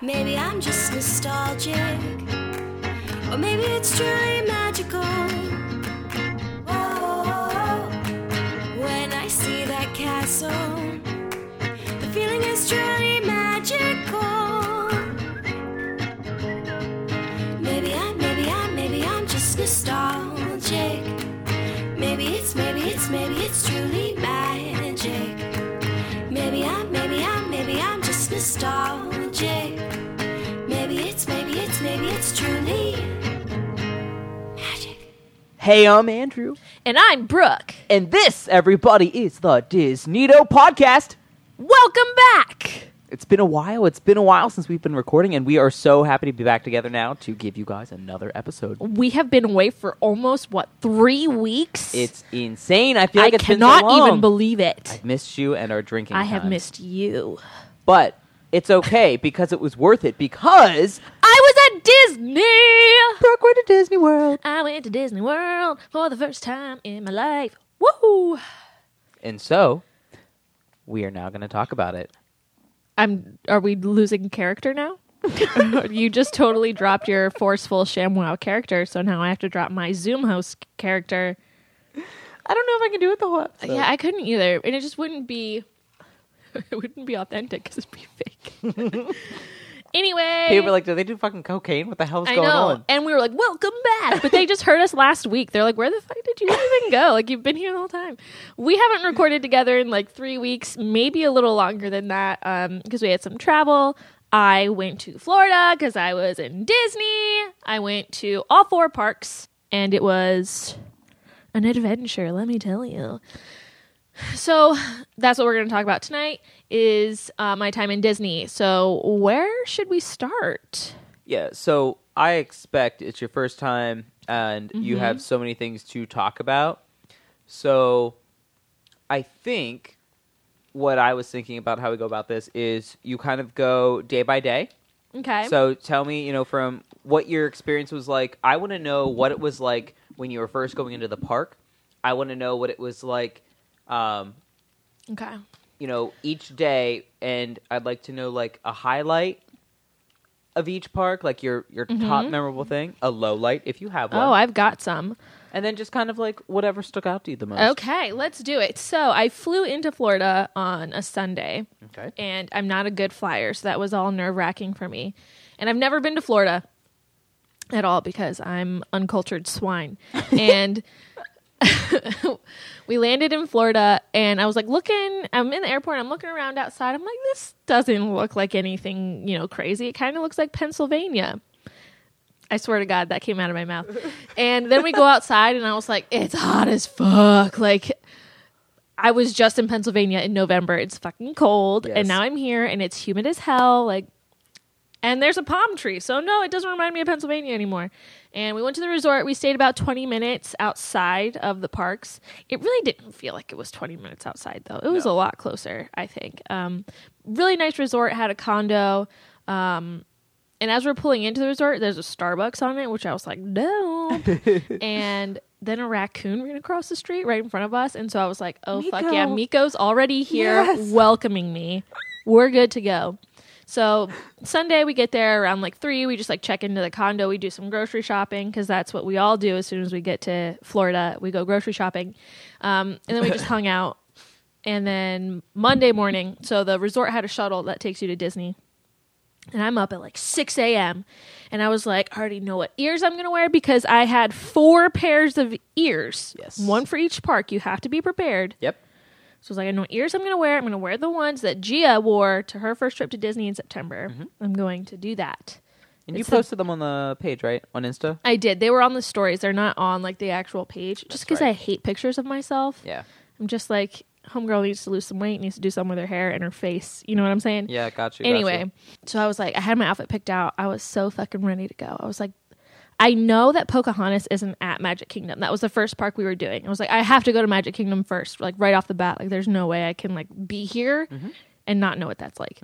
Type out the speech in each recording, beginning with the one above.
Maybe I'm just nostalgic, or maybe it's truly magical. Hey, I'm Andrew, And I'm Brooke. and this, everybody, is the DisNeato podcast. Welcome back. It's been a while. It's been a while since we've been recording, and we are so happy to be back together now to give you guys another episode. We have been away for almost what three weeks. It's insane. I feel I like it's cannot been so long. even believe it. I've missed you and our drinking. I have times. missed you. but it's okay because it was worth it. Because I was at Disney. Brooke went to Disney World, I went to Disney World for the first time in my life. Woo! and so we are now going to talk about it. I'm. Are we losing character now? you just totally dropped your forceful ShamWow character, so now I have to drop my Zoom host character. I don't know if I can do it the whole episode. Yeah, I couldn't either, and it just wouldn't be. It wouldn't be authentic because it'd be fake. anyway, People were like, "Do they do fucking cocaine? What the hell's I going know, on?" and we were like, "Welcome back," but they just heard us last week. They're like, "Where the fuck did you even go? Like you've been here the whole time." We haven't recorded together in like three weeks, maybe a little longer than that, um, because we had some travel. I went to Florida because I was in Disney. I went to all four parks, and it was an adventure. Let me tell you. So that's what we're going to talk about tonight is uh, my time in Disney. So where should we start? Yeah, so I expect it's your first time and Mm-hmm. you have so many things to talk about. So I think what I was thinking about how we go about this is you kind of go day by day. Okay. So tell me, you know, from what your experience was like. I want to know what it was like when you were first going into the park. I want to know what it was like um, okay. you know, each day, and I'd like to know like a highlight of each park, like your your top memorable thing, a low light if you have one, Mm-hmm. Oh, I've got some. and then just kind of like whatever stuck out to you the most. Okay, let's do it. So I flew into Florida on a Sunday, Okay. and I'm not a good flyer, so that was all nerve wracking for me. And I've never been to Florida at all because I'm uncultured swine. and we landed in Florida, and I was like looking. I'm in the airport. I'm looking around outside. I'm like, this doesn't look like anything, you know, crazy. It kind of looks like Pennsylvania. I swear to God, that came out of my mouth. And then we go outside, and I was like, it's hot as fuck. Like, I was just in Pennsylvania in November. It's fucking cold. Yes. And now I'm here, and it's humid as hell. Like, and there's a palm tree. So, no, it doesn't remind me of Pennsylvania anymore. And we went to the resort. We stayed about 20 minutes outside of the parks. It really didn't feel like it was 20 minutes outside, though. It was a lot closer, I think. Um, really nice resort, had a condo. Um, and as we're pulling into the resort, there's a Starbucks on it, which I was like, no. and then a raccoon ran across the street right in front of us. And so I was like, oh, fuck yeah. Meeko. Meeko's already here Yes. welcoming me. We're good to go. So Sunday we get there around like three. We just like check into the condo. We do some grocery shopping because that's what we all do as soon as we get to Florida. We go grocery shopping, um, and then we just hung out. And then Monday morning, so the resort had a shuttle that takes you to Disney. And I'm up at like 6 a.m. And I was like, I already know what ears I'm going to wear because I had four pairs of ears. Yes. One for each park. You have to be prepared. Yep. So I was like, I know what ears I'm going to wear. I'm going to wear the ones that Gia wore to her first trip to Disney in September. Mm-hmm. I'm going to do that. And you It's a- posted them on the page, right, on Insta? I did. They were on the stories. They're not on like the actual page. Just because right. I hate pictures of myself. Yeah. I'm just like, homegirl needs to lose some weight, needs to do something with her hair and her face. You know what I'm saying? Yeah, got you. got Anyway, you. so I was like, I had my outfit picked out. I was so fucking ready to go. I was like, I know that Pocahontas isn't at Magic Kingdom. That was the first park we were doing. I was like, I have to go to Magic Kingdom first, like right off the bat. Like, there's no way I can like be here and not know what that's like.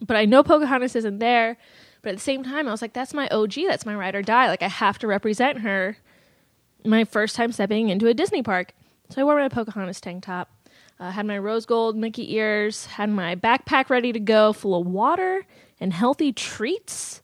But I know Pocahontas isn't there. But at the same time, I was like, that's my OG. That's my ride or die. Like, I have to represent her. My first time stepping into a Disney park. So I wore my Pocahontas tank top. Uh, had my rose gold Mickey ears, had my backpack ready to go, full of water and healthy treats,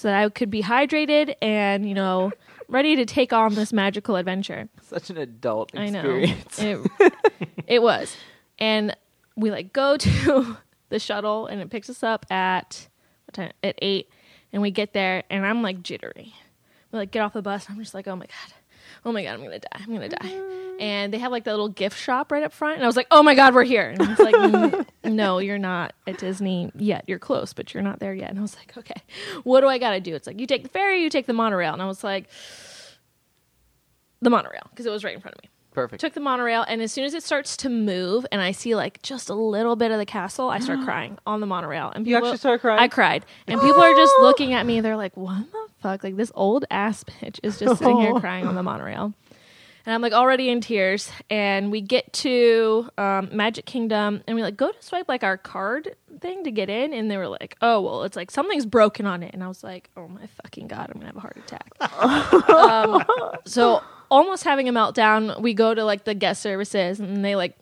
so that I could be hydrated and you know ready to take on this magical adventure. Such an adult I know it, it was, and we like go to the shuttle and it picks us up at what time? At eight, and we get there and I'm like jittery. We like get off the bus. And I'm just like, oh my god, oh my god, I'm gonna die, I'm gonna die. And they have like that little gift shop right up front, and I was like, oh my god, we're here. And it's like, "Mm, no, you're not at Disney yet. You're close, but you're not there yet. And I was like, okay, what do I gotta do? It's like you take the ferry, you take the monorail, and I was like, the monorail because it was right in front of me Perfect. took the monorail and as soon as it starts to move and i see like just a little bit of the castle i start crying on the monorail. And You people, actually started crying? i cried. And people are just looking at me. They're like what the fuck? Like this old ass bitch is just sitting here crying on the monorail. And i'm like already in tears. And we get to um, magic kingdom and we like go to swipe like our card thing to get in and they were like oh well it's like something's broken on it. And i was like oh my fucking god i'm gonna have a heart attack. Um, so almost having a meltdown we go to like the guest services and they like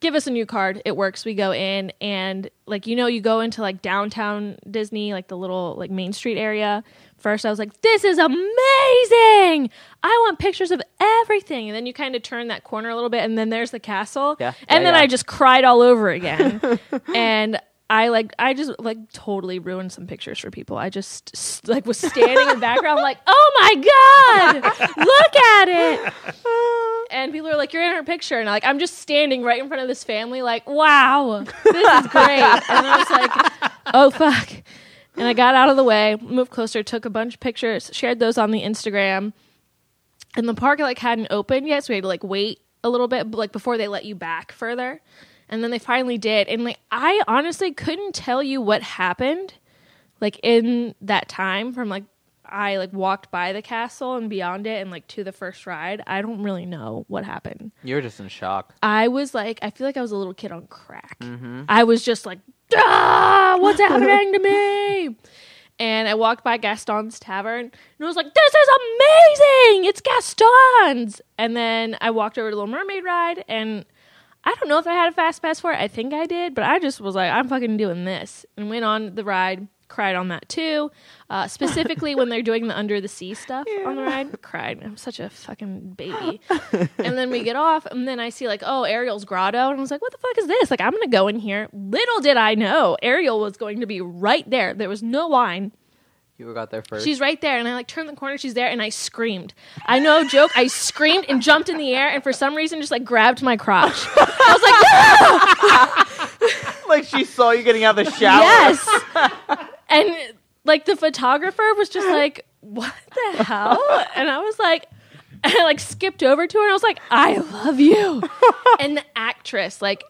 give us a new card. It works. We go in and like you know you go into like downtown disney like the little like main street area. First i was like this is amazing! I want pictures of everything! And then you kind of turn that corner a little bit and then there's the castle. Yeah. and Yeah, then yeah. i just cried all over again. And I like I just like totally ruined some pictures for people. I just like was standing in the background like, "Oh my god. Look at it." And people are like, "You're in her picture." And I'm like I'm just standing right in front of this family like, "Wow. This is great." And I was like, "Oh fuck." And I got out of the way, moved closer, took a bunch of pictures, shared those on the Instagram. And the park like hadn't opened yet, so we had to like wait a little bit like before they let you back further. And then they finally did. And like I honestly couldn't tell you what happened like in that time from like I like walked by the castle and beyond it and like to the first ride. I don't really know what happened. You were just in shock. I was like, I feel like I was a little kid on crack. I was just like, ah, what's happening to me? And I walked by Gaston's Tavern and I was like, this is amazing! It's Gaston's! And then I walked over to Little Mermaid ride and I don't know if I had a fast pass for it. I think I did, but I just was like, I'm fucking doing this. And went on the ride, cried on that too. Uh, specifically when they're doing the under the sea stuff on the ride, cried. I'm such a fucking baby. and then we get off, and then I see like, oh, Ariel's grotto, and I was like, what the fuck is this? Like, I'm gonna go in here. Little did I know, Ariel was going to be right there. There was no line. You got there first. She's right there, and I like turned the corner. She's there, and I screamed. I know, joke. I screamed and jumped in the air, and for some reason, just like grabbed my crotch. I was like, like she saw you getting out of the shower. yes. and like the photographer was just like, what the hell? And I was like, and I like skipped over to her, and I was like, I love you. and the actress, like.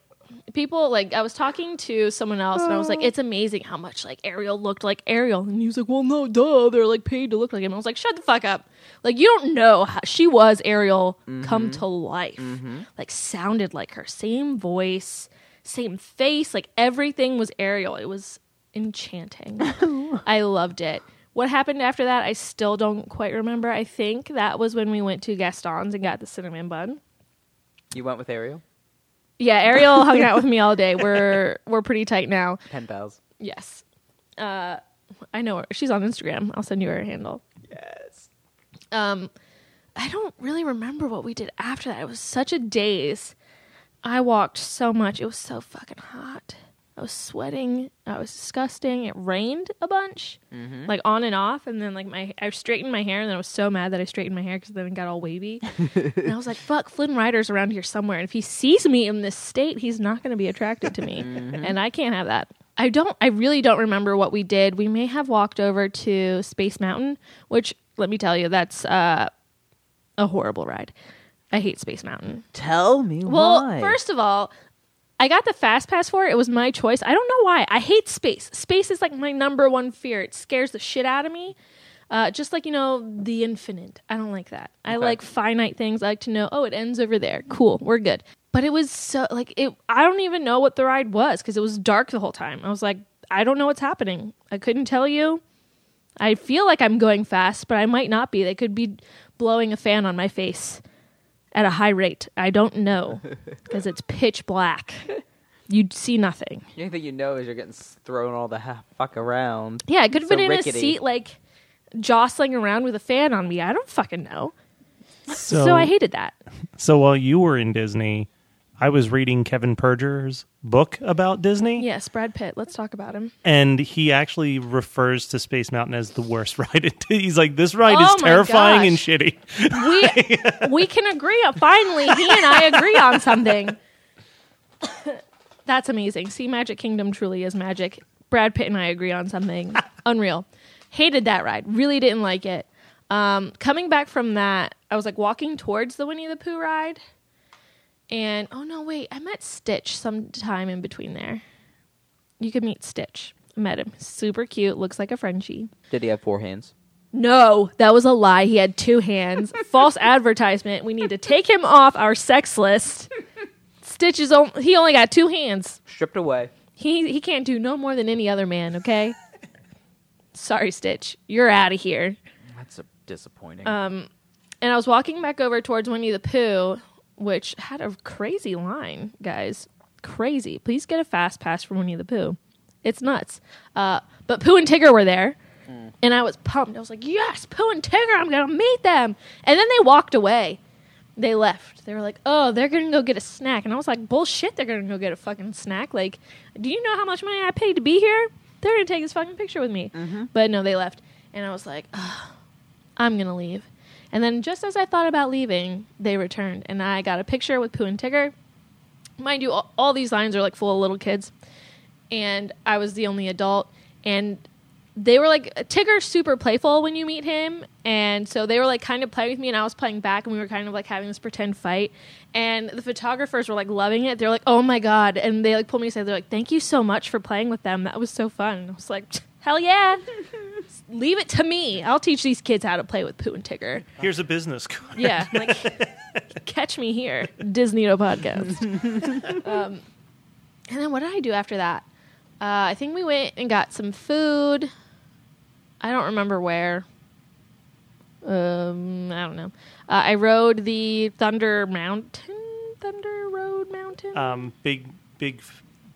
People like I was talking to someone else and I was like, oh. it's amazing how much like Ariel looked like Ariel, and he was like, well, no, duh, they're like paid to look like him. I was like, shut the fuck up, like you don't know how she was Ariel come mm-hmm. to life, mm-hmm. like sounded like her, same voice, same face, like everything was Ariel. It was enchanting. I loved it. What happened after that, I still don't quite remember. I think that was when we went to Gaston's and got the cinnamon bun. You went with Ariel. Yeah, Ariel hung out with me all day. We're we're pretty tight now. Pen pals. Yes. Uh, I know her. She's on Instagram. I'll send you her handle. Yes. Um, I don't really remember what we did after that. It was such a daze. I walked so much. It was so fucking hot. I was sweating. I was disgusting. It rained a bunch, like on and off. And then like my, I straightened my hair, and then I was so mad that I straightened my hair because then it got all wavy. and I was like, "Fuck, Flynn Rider's around here somewhere, and if he sees me in this state, he's not going to be attracted to me, and I can't have that." I don't. I really don't remember what we did. We may have walked over to Space Mountain, which let me tell you, that's uh, a horrible ride. I hate Space Mountain. Tell me why. Well, first of all, I got the fast pass for it. It was my choice. I don't know why. I hate space. Space is like my number one fear. It scares the shit out of me. Uh, just like you know the infinite. I don't like that. I Okay. like finite things. I like to know. Oh, it ends over there. Cool. We're good. But it was so like it. I don't even know what the ride was because it was dark the whole time. I was like, I don't know what's happening. I couldn't tell you. I feel like I'm going fast, but I might not be. They could be blowing a fan on my face. At a high rate. I don't know because it's pitch black. You'd see nothing. The only thing you know is you're getting s- thrown all the ha- fuck around. Yeah, I could have So been in rickety. a seat like jostling around with a fan on me. I don't fucking know. So, So, I hated that. so while you were in Disney, I was reading Kevin Perger's book about Disney. Yes, Brad Pitt. Let's talk about him. And he actually refers to Space Mountain as the worst ride. He's like, this ride Oh is terrifying and shitty. We we can agree. Finally, he and I agree on something. That's amazing. See, Magic Kingdom truly is magic. Brad Pitt and I agree on something unreal. Hated that ride. Really didn't like it. Um, coming back from that, I was like walking towards the Winnie the Pooh ride, and oh no, wait, I met Stitch sometime in between there. You could meet Stitch. I met him. Super cute. Looks like a Frenchie. Did he have four hands? No, that was a lie. He had two hands. False advertisement. We need to take him off our sex list. Stitch is on, he only got two hands. Stripped away. He he can't do no more than any other man, okay? Sorry, Stitch. You're out of here. That's a disappointing. Um, and I was walking back over towards Winnie the Pooh, which had a crazy line, guys. Crazy. Please get a fast pass for Winnie the Pooh. It's nuts. Uh, but Pooh and Tigger were there, and I was pumped. I was like, yes, Pooh and Tigger, I'm going to meet them. And then they walked away. They left. They were like, oh, they're going to go get a snack. And I was like, bullshit, they're going to go get a fucking snack. Like, do you know how much money I paid to be here? They're going to take this fucking picture with me. But no, they left. And I was like, "Ugh, I'm going to leave. And then just as I thought about leaving, they returned. And I got a picture with Pooh and Tigger. Mind you, all, all these lines are like full of little kids. And I was the only adult. And they were like Tigger's super playful when you meet him, and so they were like kind of playing with me, and I was playing back, and we were kind of like having this pretend fight. And the photographers were like loving it. They're like, "Oh my god!" And they like pulled me aside. They're like, "Thank you so much for playing with them. That was so fun." And I was like, "Hell yeah!" Leave it to me. I'll teach these kids how to play with Pooh and Tigger. Here's a business card. Yeah, like catch me here, DisNeato podcast. um, and then what did I do after that? Uh, I think we went and got some food. I don't remember where. Um, I don't know. Uh, I rode the Thunder Mountain, Thunder Road Mountain. Um, big, big,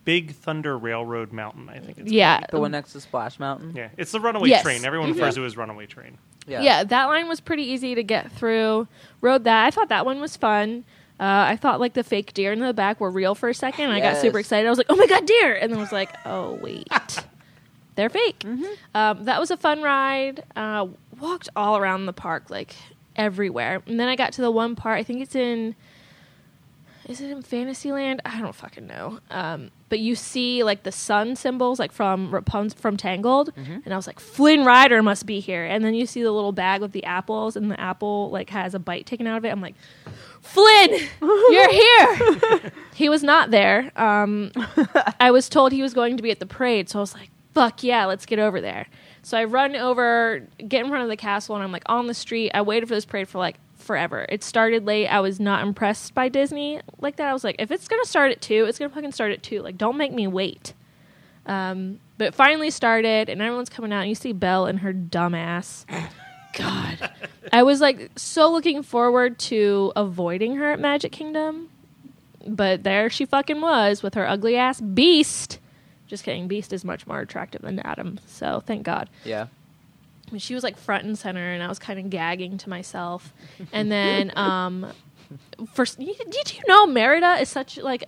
big Thunder Railroad Mountain. I think it's. yeah, the one next to Splash Mountain. Yeah, it's the runaway Yes. train. Everyone Mhm. refers to it as runaway train. Yeah. that line was pretty easy to get through. Rode that. I thought that one was fun. Uh, I thought like the fake deer in the back were real for a second. I got super excited. I was like, "Oh my god, deer!" And then was like, "Oh wait, they're fake." Um, that was a fun ride. Uh, walked all around the park, like everywhere. And then I got to the one part. I think it's in. Is it in Fantasyland? I don't fucking know. Um, but you see like the sun symbols, like from Rapun- from Tangled, and I was like, Flynn Rider must be here. And then you see the little bag with the apples, and the apple like has a bite taken out of it. I'm like, Flynn, you're here. he was not there. Um, I was told he was going to be at the parade, so I was like, fuck yeah, let's get over there. So I run over, get in front of the castle, and I'm like on the street. I waited for this parade for like forever. It started late. I was not impressed by Disney like that. I was like, if it's gonna start at two, it's gonna fucking start at two. Like, don't make me wait. Um, but it finally started, and everyone's coming out. And you see Belle and her dumb ass. God, I was like so looking forward to avoiding her at Magic Kingdom, but there she fucking was with her ugly ass Beast. Just kidding. Beast is much more attractive than Adam, so thank God. Yeah. I mean, she was like front and center, and I was kind of gagging to myself. And then, um, first, did you know Merida is such like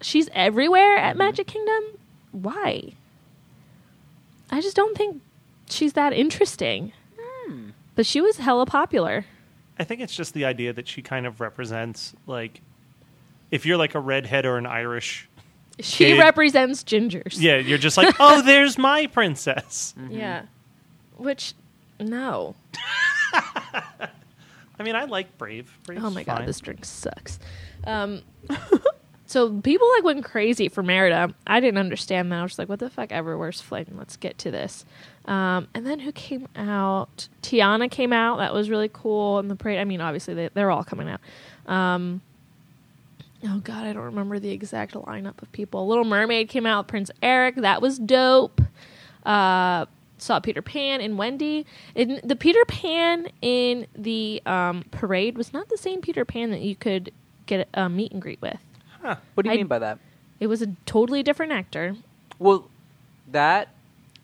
she's everywhere at mm-hmm. Magic Kingdom? Why? I just don't think she's that interesting. Hmm. But she was hella popular. I think it's just the idea that she kind of represents like if you're like a redhead or an Irish, She Kid. represents gingers. yeah, you're just like, oh, there's my princess. Mm-hmm. Yeah. Which, no. I mean, I like Brave. Brave's Oh my god, this drink sucks. Um, so people like went crazy for Merida. I didn't understand that. I was just like, what the fuck ever? Where's Flynn? Let's get to this. Um, and then who came out? Tiana came out. That was really cool. And the parade. I mean, obviously they, they're all coming out. Um, oh god, I don't remember the exact lineup of people. Little Mermaid came out. Prince Eric. That was dope. Uh, saw Peter Pan and Wendy. And the Peter Pan in the um, parade was not the same Peter Pan that you could get a meet and greet with. Huh. What do you I- mean by that? It was a totally different actor, Well, that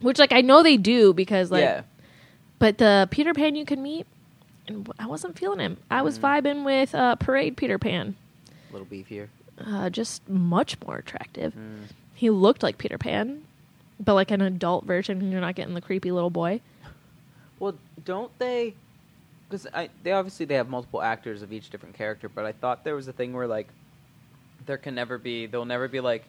which like I know they do because like, yeah. but the Peter Pan you could meet, and I wasn't feeling him. I was vibing with uh, parade Peter Pan. A little beefier. uh, just much more attractive. He looked like Peter Pan, but like an adult version. And you're not getting the creepy little boy. Well, don't they? Because they obviously they have multiple actors of each different character, but I thought there was a thing where like there can never be there'll never be like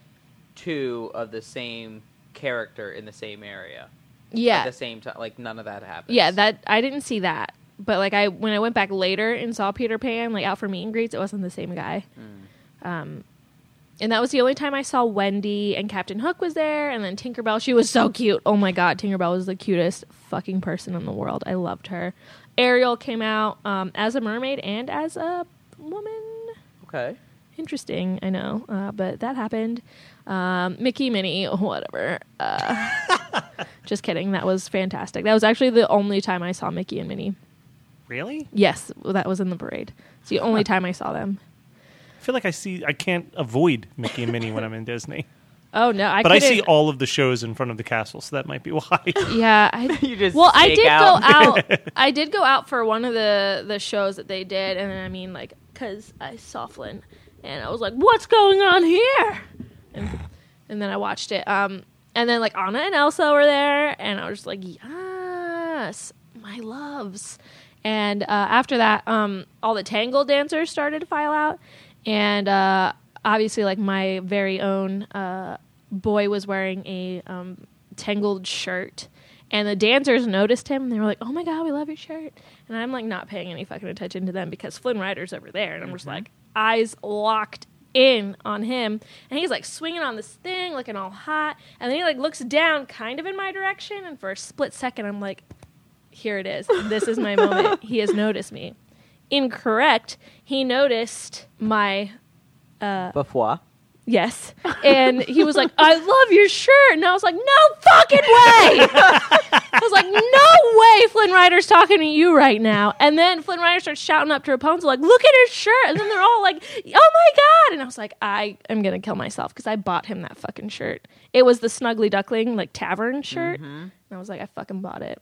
two of the same character in the same area Yeah, at the same time. Like none of that happens. yeah. That I didn't see that, but like I when I went back later and saw Peter Pan like out for meet and greets, it wasn't the same guy. Um, and that was the only time I saw Wendy and Captain Hook was there, and then Tinkerbell. She was so cute. Oh my god, Tinkerbell was the cutest fucking person in the world. I loved her. Ariel came out um, as a mermaid and as a woman. Okay. interesting i know uh, but that happened um, mickey minnie whatever uh, just kidding that was fantastic that was actually the only time i saw mickey and minnie Really? yes that was in the parade it's the only time i saw them feel like I see. I can't avoid Mickey and Minnie when I'm in Disney, oh no i but I couldn't see all of the shows in front of the castle, so that might be why. yeah I, You just well i did out. go out i did go out for one of the the shows that they did and i mean like because i saw flynn and i was like what's going on here and, and then i watched it um and then like anna and elsa were there and i was just like yes my loves and uh, after that um all the tangle dancers started to file out and uh obviously like my very own uh boy was wearing a um tangled shirt. And the dancers noticed him and they were like oh my god we love your shirt. And i'm like not paying any fucking attention to them because flynn rider's over there. And i'm just like eyes locked in on him. And he's like swinging on this thing looking all hot. And then he like looks down kind of in my direction. And for a split second i'm like here it is. This is my moment. He has noticed me incorrect he noticed my uh, Buffoi. Yes. And he was like, I love your shirt. And I was like, no fucking way. I was like, no way Flynn Rider's talking to you right now. And then Flynn Rider starts shouting up to Rapunzel, like, look at his shirt. And then they're all like, oh my God. And I was like, I am going to kill myself because I bought him that fucking shirt. It was the Snuggly Duckling, like, tavern shirt. Mm-hmm. And I was like, I fucking bought it.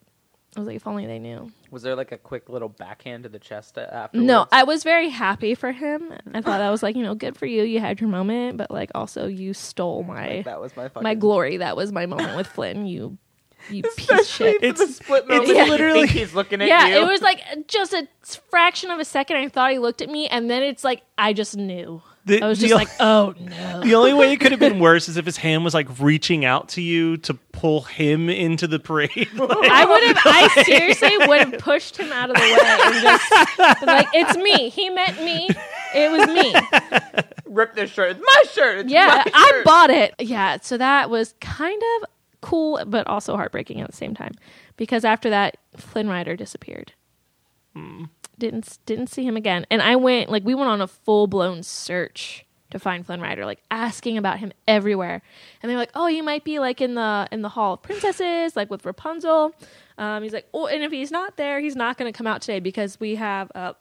I was like, if only they knew. Was there like a quick little backhand to the chest a- afterwards? No, I was very happy for him. I thought that was like, you know, good for you. You had your moment, but like also you stole my that was my fucking my glory. That was my moment with Flynn. You, you piece of shit. It's a split moment. Yeah. Literally- think he's looking at Yeah, you. it was like just a fraction of a second. I thought he looked at me, and then it's like I just knew. The- I was just like, oh no. The only way it could have been worse is if his hand was like reaching out to you to pull him into the parade. Like, I would have. I seriously would have pushed him out of the way and just like, it's me. He meant me. It was me. Rip this shirt. It's my shirt. It's Yeah, my I bought it. Yeah, so that was kind of cool, but also heartbreaking at the same time because after that, Flynn Rider disappeared. Hmm. Didn't didn't see him again, and I went like we went on a full blown search to find Flynn Rider, like asking about him everywhere, and they're like, "Oh, he might be like in the in the Hall of Princesses, like with Rapunzel." Um, he's like, "Oh, and if he's not there, he's not going to come out today because we have uh,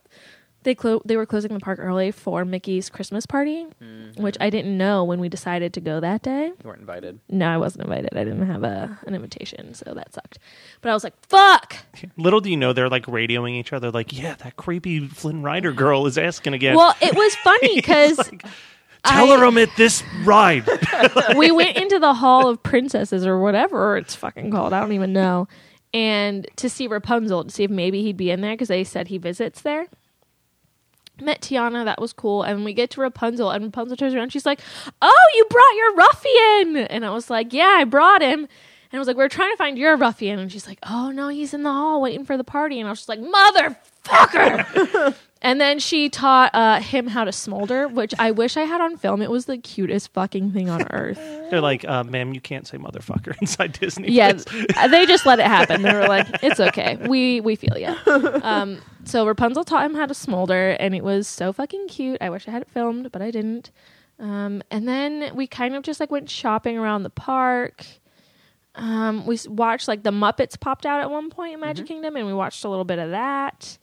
they clo- they were closing the park early for Mickey's Christmas party, mm-hmm. which I didn't know when we decided to go that day. You weren't invited. No, I wasn't invited. I didn't have a an invitation, so that sucked. But I was like, "Fuck!" Little do you know, they're like radioing each other, like, "Yeah, that creepy Flynn Rider girl is asking again." Well, it was funny because Tell I- her I'm at this ride. we went into the Hall of Princesses or whatever it's fucking called. I don't even know. And to see Rapunzel, to see if maybe he'd be in there because they said he visits there. Met Tiana, that was cool. And we get to Rapunzel, and Rapunzel turns around. She's like, "Oh, you brought your ruffian!" And I was like, "Yeah, I brought him." And I was like, "We're trying to find your ruffian." And she's like, "Oh no, he's in the hall waiting for the party." And I was just like, "Motherfucker!" and then she taught uh, him how to smolder, which I wish I had on film. It was the cutest fucking thing on earth. they're like, uh, "Ma'am, you can't say motherfucker inside Disney." Yeah, they just let it happen. They were like, "It's okay. We we feel you." Um, so Rapunzel taught him how to smolder, and it was so fucking cute. I wish I had it filmed, but I didn't. Um, and then we kind of just like went shopping around the park. Um, we watched like the Muppets popped out at one point in Mm-hmm. Magic Kingdom, and we watched a little bit of that.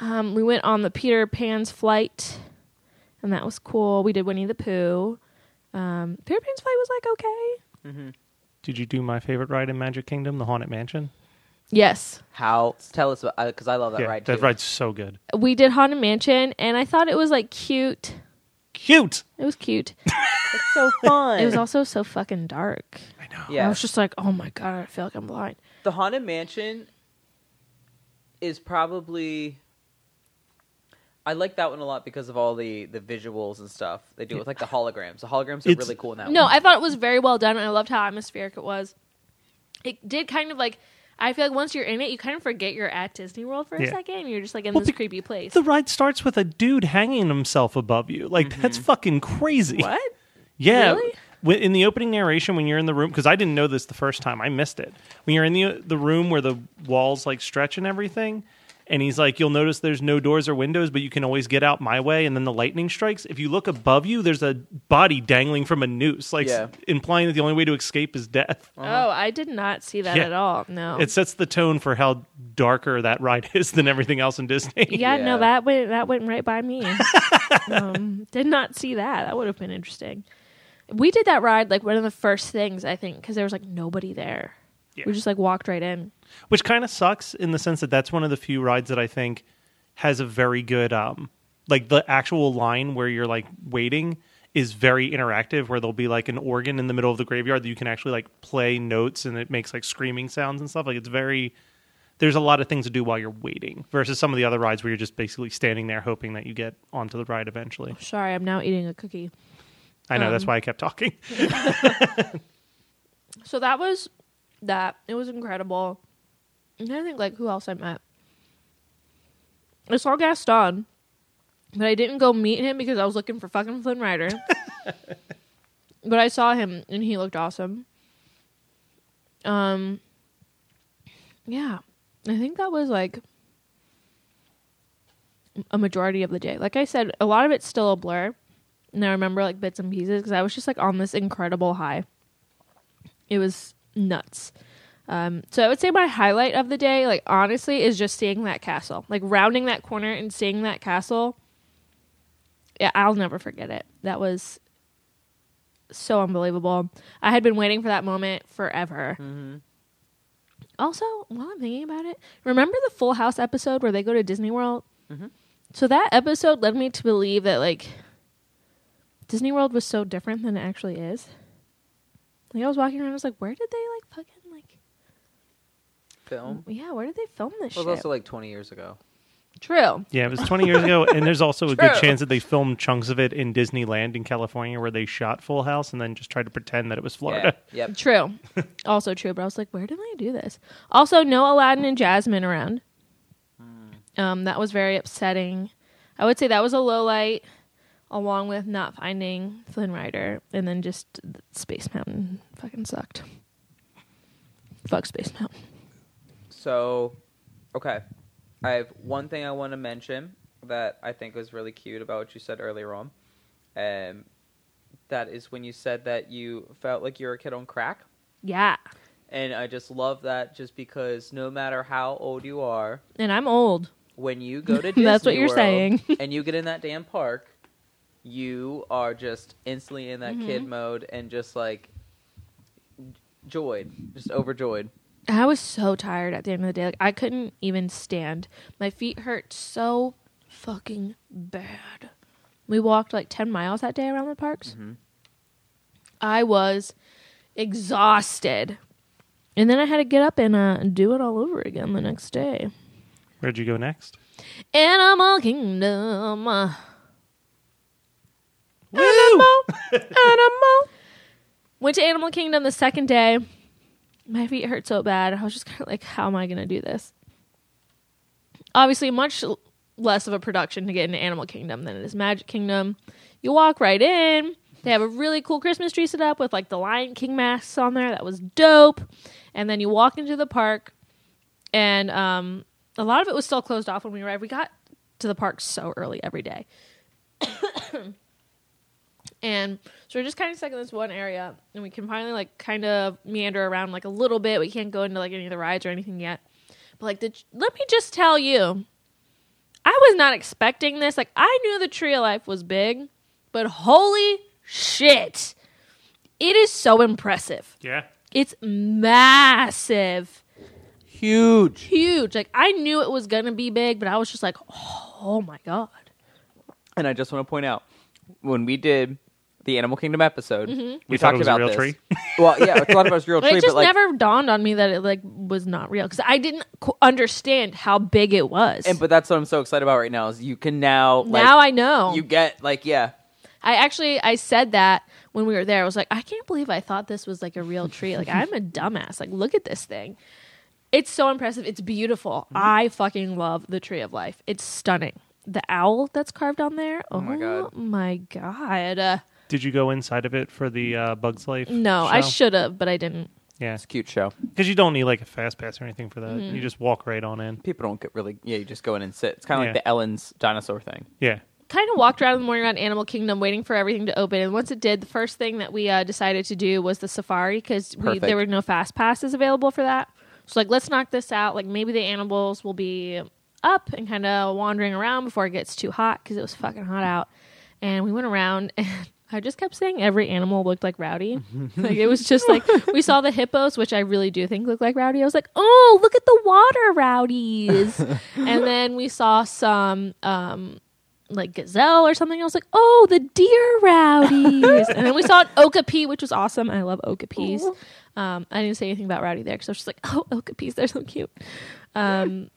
Um, we went on the Peter Pan's flight, and that was cool. We did Winnie the Pooh. Um, Peter Pan's flight was like okay. Did you do my favorite ride in Magic Kingdom, the Haunted Mansion? Yes, How? Tell us about because I love that yeah, ride too. that ride's so good. we did Haunted Mansion, and I thought it was like cute. Cute. It was cute. It's so fun. It was also so fucking dark. I know. I yeah. was just like, oh my god, I feel like I'm blind. the haunted mansion is probably. I like that one a lot because of all the the visuals and stuff they do with like the holograms. The holograms are It's- really cool in that No, one. I thought it was very well done, and I loved how atmospheric it was. It did kind of like. I feel like once you're in it, you kind of forget you're at Disney World for a Yeah. second, and you're just like in Well, this be- creepy place. The ride starts with a dude hanging himself above you. Like mm-hmm. that's fucking crazy. what? Yeah. Really? When- In the opening narration, when you're in the room, because I didn't know this the first time, I missed it. When you're in the the room where the walls like stretch and everything, and he's like, "You'll notice there's no doors or windows, but you can always get out my way." And then the lightning strikes. If you look above you, there's a body dangling from a noose, like Yeah. implying that the only way to escape is death. Oh, I did not see that Yeah. at all. No. It sets the tone for how darker that ride is than everything else in Disney. yeah, Yeah. no, that went that went right by me. um, did not see that. That would have been interesting. We did that ride like one of the first things I think because there was like nobody there. Yeah. We just like walked right in. Which kind of sucks in the sense that that's one of the few rides that I think has a very good um like the actual line where you're like waiting is very interactive where there'll be like an organ in the middle of the graveyard that you can actually like play notes and it makes like screaming sounds and stuff like it's very there's a lot of things to do while you're waiting versus some of the other rides where you're just basically standing there hoping that you get onto the ride eventually. Sorry, I'm now eating a cookie. I know that's Um, why I kept talking. So that was that. It was incredible. And I think like who else I met. I saw Gaston, but I didn't go meet him because I was looking for fucking Flynn Rider. but I saw him and he looked awesome. Um yeah. I think that was like a majority of the day. Like I said, a lot of it's still a blur. And I remember like bits and pieces because I was just like on this incredible high. It was nuts. Um, so I would say my highlight of the day, like honestly, is just seeing that castle, like rounding that corner and seeing that castle. Yeah, I'll never forget it. That was so unbelievable. I had been waiting for that moment forever. Also, while I'm thinking about it, remember the Full House episode where they go to Disney World? So that episode led me to believe that like Disney World was so different than it actually is. Like I was walking around, I was like, where did they like fucking? Film. Yeah, where did they film this It was shit? also like 20 years ago. True. Yeah, it was 20 years ago, and there's also a good True. chance that they filmed chunks of it in Disneyland in California, where they shot Full House and then just tried to pretend that it was Florida. Yeah. Yep. True. also true, but I was like, where did they do this? Also, no Aladdin and Jasmine around. Um, that was very upsetting. I would say that was a low light, along with not finding Flynn Rider, and then just Space Mountain fucking sucked. Fuck Space Mountain. So, okay. I have one thing I want to mention that I think was really cute about what you said earlier on. Um, that is when you said that you felt like you were a kid on crack. Yeah, And I just love that just because no matter how old you are, and I'm old. when you go to Disney That's what you're World saying. and you get in that damn park, you are just instantly in that Mm-hmm. kid mode and just like joyed, just overjoyed. I was so tired at the end of the day. Like I couldn't even stand. My feet hurt so fucking bad. We walked like 10 miles that day around the parks. I was exhausted. And then I had to get up and uh, do it all over again the next day. Where'd you go next? Animal Kingdom. uh, Animal, animal. Went to Animal Kingdom the second day. My feet hurt so bad. I was just kind of like, how am I going to do this? Obviously, much less of a production to get into Animal Kingdom than it is Magic Kingdom. You walk right in. They have a really cool Christmas tree set up with like the Lion King masks on there. That was dope. And then you walk into the park, and um, a lot of it was still closed off when we arrived. We got to the park so early every day. And so we're just kind of stuck in this one area, and we can finally like kind of meander around like a little bit. We can't go into like any of the rides or anything yet. But like, the, let me just tell you, I was not expecting this. Like, I knew the Tree of Life was big, but holy shit, it is so impressive. Yeah. It's massive, Huge. huge. Like, I knew it was gonna be big, but I was just like, oh my god. And I just want to point out when we did the Animal Kingdom episode, we You talked it was a about real this. tree? well, yeah, we thought about it was a real But tree, it just but like, never dawned on me that it like was not real because I didn't qu- understand how big it was. and but that's what I'm so excited about right now is you can now like, now I know. you get like yeah I actually I said that when we were there. I was like, I can't believe I thought this was like a real tree. Like I'm a dumbass. Like look at this thing. It's so impressive. It's beautiful. Mm-hmm. I fucking love the tree of life. It's stunning. The owl that's carved on there. Oh, my God. my god. Uh, Did you go inside of it for the uh, Bugs Life? no, I show? should have, but I didn't. Yeah, it's a cute show. because you don't need like a fast pass or anything for that. Mm-hmm. You just walk right on in. People don't get really yeah. You just go in and sit. It's kind of Yeah. like the Ellen's dinosaur thing. Yeah. kind of walked around in the morning around Animal Kingdom, waiting for everything to open. And once it did, the first thing that we uh, decided to do was the safari because Perfect. there were no fast passes available for that. So like, let's knock this out. Like maybe the animals will be up and kind of wandering around before it gets too hot because it was fucking hot out. And we went around and. I just kept saying every animal looked like Rowdy. like it was just like we saw the hippos, which I really do think look like Rowdy. I was like, "Oh, look at the water rowdies!" and then we saw some um, like gazelle or something. I was like, oh, the deer rowdies. and then we saw an okapi, which was awesome. I love okapis. Um, I didn't say anything about rowdy there because I was just like, oh, okapis, they're so cute. Um,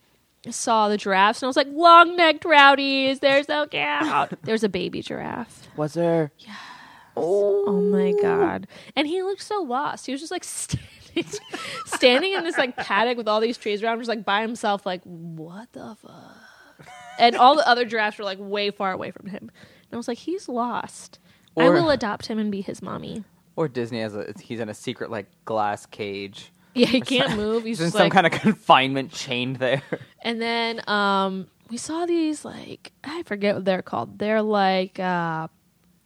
saw the giraffes and I was like, long necked rowdies, they're so cute. There's a baby giraffe. Was there? Oh my god! And he looked so lost. He was just like standing, standing in this like paddock with all these trees around, just like by himself. Like what the fuck? And all the other giraffes were like way far away from him. And I was like, he's lost. I will adopt him and be his mommy. Or Disney has a he's in a secret like glass cage. Yeah, he can't move. He's He's in just some like. kind of confinement chained there. and then um, we saw these like I forget what they're called. They're like uh,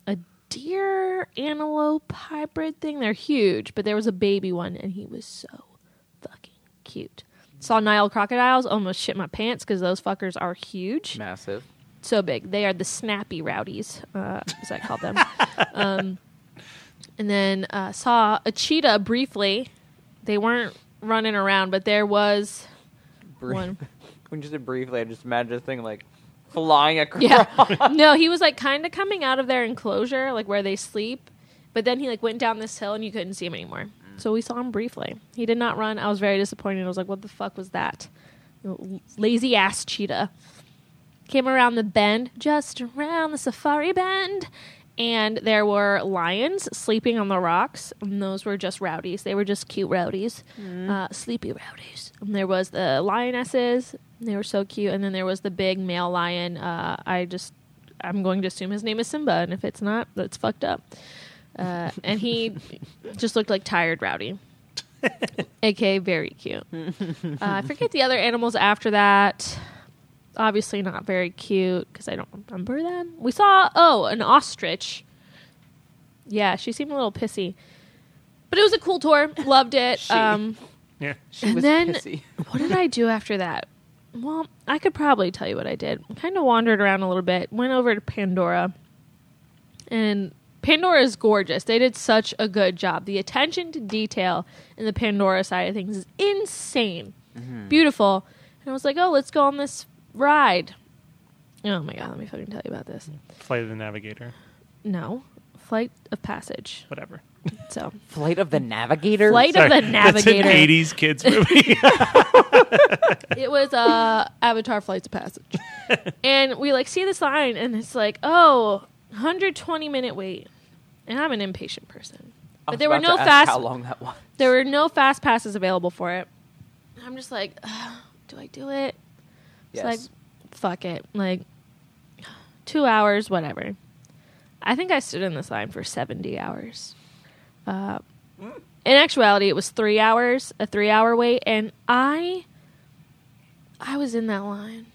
a deer antelope hybrid thing. They're huge, but there was a baby one, and he was so fucking cute. Saw Nile crocodiles, almost shit my pants because those fuckers are huge, Massive. so big. They are the snappy rowdies, uh, as I call them. um, and then uh, saw a cheetah briefly. They weren't running around, but there was Brief- one. when you said briefly, I just imagine this thing like flying across. Yeah. no, he was like kind of coming out of their enclosure, like where they sleep. But then he like went down this hill and you couldn't see him anymore. Mm. So we saw him briefly. He did not run. I was very disappointed. I was like, what the fuck was that? Lazy ass cheetah. Came around the bend, just around the safari bend. And there were lions sleeping on the rocks. And those were just rowdies. They were just cute rowdies, uh, sleepy rowdies. And there was the lionesses. They were so cute. And then there was the big male lion. Uh, I just, I'm going to assume his name is Simba. And if it's not, that's fucked up. Uh, and he just looked like tired rowdy. aka very cute. Uh, I forget the other animals after that. Obviously not very cute because I don't remember them. We saw oh an ostrich. Yeah, she seemed a little pissy, but it was a cool tour. Loved it. She- Um, Yeah. She And was then- pissy. what did I do after that? Well, I could probably tell you what I did. Kind of wandered around a little bit. Went over to Pandora, and Pandora is gorgeous. They did such a good job. The attention to detail in the Pandora side of things is insane, beautiful. And I was like, oh, let's go on this ride. Oh my god, let me fucking tell you about this. Flight of the Navigator. No, Flight of Passage. Whatever. So, Flight of the Navigator. Flight of the Navigator. That's an 80s kids movie. it was uh Avatar Flights of Passage. and we like see this line and it's like, oh, 120 minute wait. And I'm an impatient person. But there were no fast How long that was? there were no fast passes available for it. I'm just like, "Ugh, do I do it? It's Yes. like fuck it. Like 2 hours, whatever. I think I stood in this line for 70 hours. Uh, in actuality, it was 3 hours, a 3 hour wait and I I was in that line.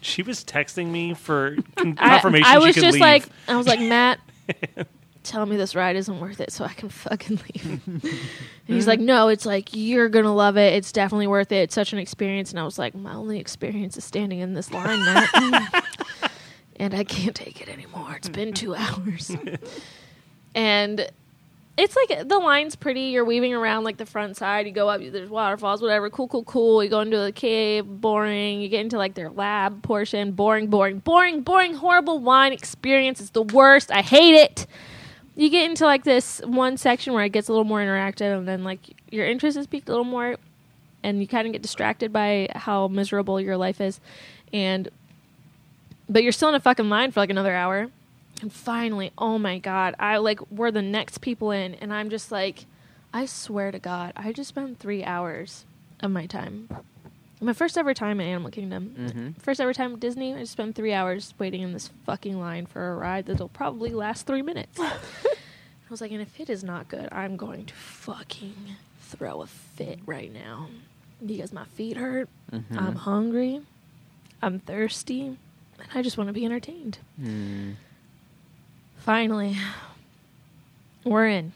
she was texting me for con- I- confirmation I, she was could just leave. like, I was like, Matt, tell me this ride isn't worth it so I can fucking leave. and he's like, no, it's like, you're going to love it. It's definitely worth it. It's such an experience. And I was like, my only experience is standing in this line, Matt. and I can't take it anymore. It's been two hours. and it's like the line's pretty. You're weaving around like the front side. You go up, there's waterfalls, whatever. Cool, cool, cool. You go into the cave, boring. You get into like their lab portion, boring, boring, boring, boring, horrible wine experience. It's the worst. I hate it. You get into like this one section where it gets a little more interactive, and then like your interest is piqued a little more, and you kind of get distracted by how miserable your life is, and but you're still in a fucking line for like another hour. And finally, oh my god, I like we're the next people in, and I'm just like, I swear to God, I just spent three hours of my time. My first ever time in Animal Kingdom. Mhm. First ever time at Disney, I just spent three hours waiting in this fucking line for a ride that'll probably last three minutes. I was like, and if it is not good, I'm going to fucking throw a fit right now. Because my feet hurt, Mhm. I'm hungry, I'm thirsty, and I just want to be entertained. Hmm. Finally, we're in.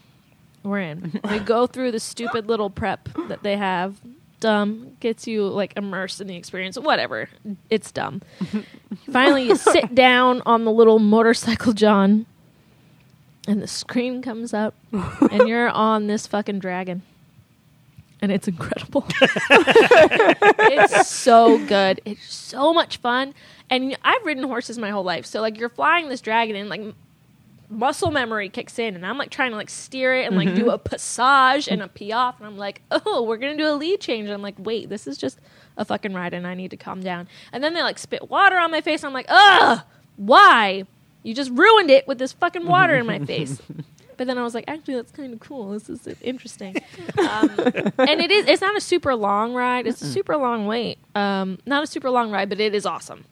We're in. we go through the stupid little prep that they have. Dumb gets you like immersed in the experience. Whatever, it's dumb. Finally, you sit down on the little motorcycle, John, and the screen comes up, and you're on this fucking dragon, and it's incredible. it's so good. It's so much fun. And I've ridden horses my whole life, so like you're flying this dragon, and like muscle memory kicks in, and I'm like trying to like steer it and like do a passage and a piaffe and I'm like, oh, we're gonna do a lead change. And I'm like, wait, this is just a fucking ride, and I need to calm down. And then they like spit water on my face, and I'm like, ugh, why? You just ruined it with this fucking water in my face. But then I was like, actually, that's kind of cool. This is interesting. Um, and it is. It's not a super long ride. It's a super long wait. Um, not a super long ride, but it is awesome.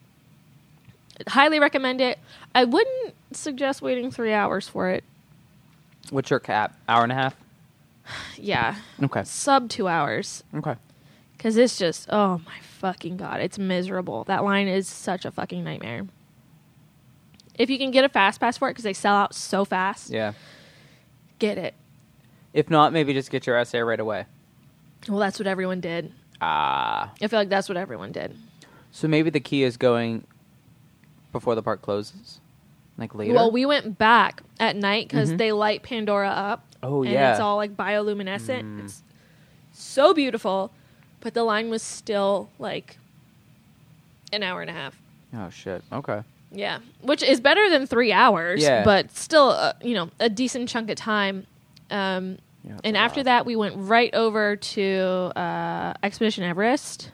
Highly recommend it. I wouldn't suggest waiting three hours for it. What's your cap? Hour and a half? Yeah, Okay. sub two hours Okay. because it's just oh my fucking god, it's miserable. That line is such a fucking nightmare. If you can get a fast pass for it because they sell out so fast, Yeah. get it. If not, maybe just get your essay right away. Well, that's what everyone did. Ah. I feel like that's what everyone did. So maybe the key is going before the park closes, like later. Well, we went back at night because Mhm. they light Pandora up. Oh, and yeah. it's all like bioluminescent. Mm. It's so beautiful, but the line was still like an hour and a half. oh shit. Okay. Yeah, which is better than three hours, Yeah. but still, uh, you know, a decent chunk of time. Um, Yeah, and after lot. that, we went right over to uh, Expedition Everest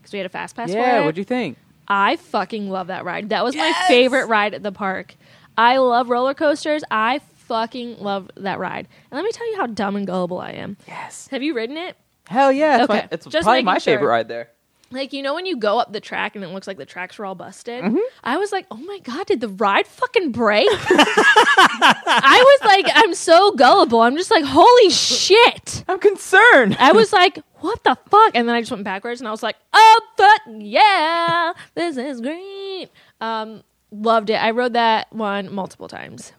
because we had a fast pass. for Yeah. What'd you think? I fucking love that ride. That was my favorite ride at the park. I love roller coasters. I fucking love that ride. And let me tell you how dumb and gullible I am. Yes. Have you ridden it? Hell yeah. It's, Okay, my, it's just probably my sure. favorite ride there. Like, you know, when you go up the track and it looks like the tracks were all busted? Mm-hmm. I was like, oh my God, did the ride fucking break? I was like, I'm so gullible. I'm just like, holy shit. I'm concerned. I was like, what the fuck? And then I just went backwards and I was like, oh, fuck yeah, this is great. Um, loved it. I rode that one multiple times.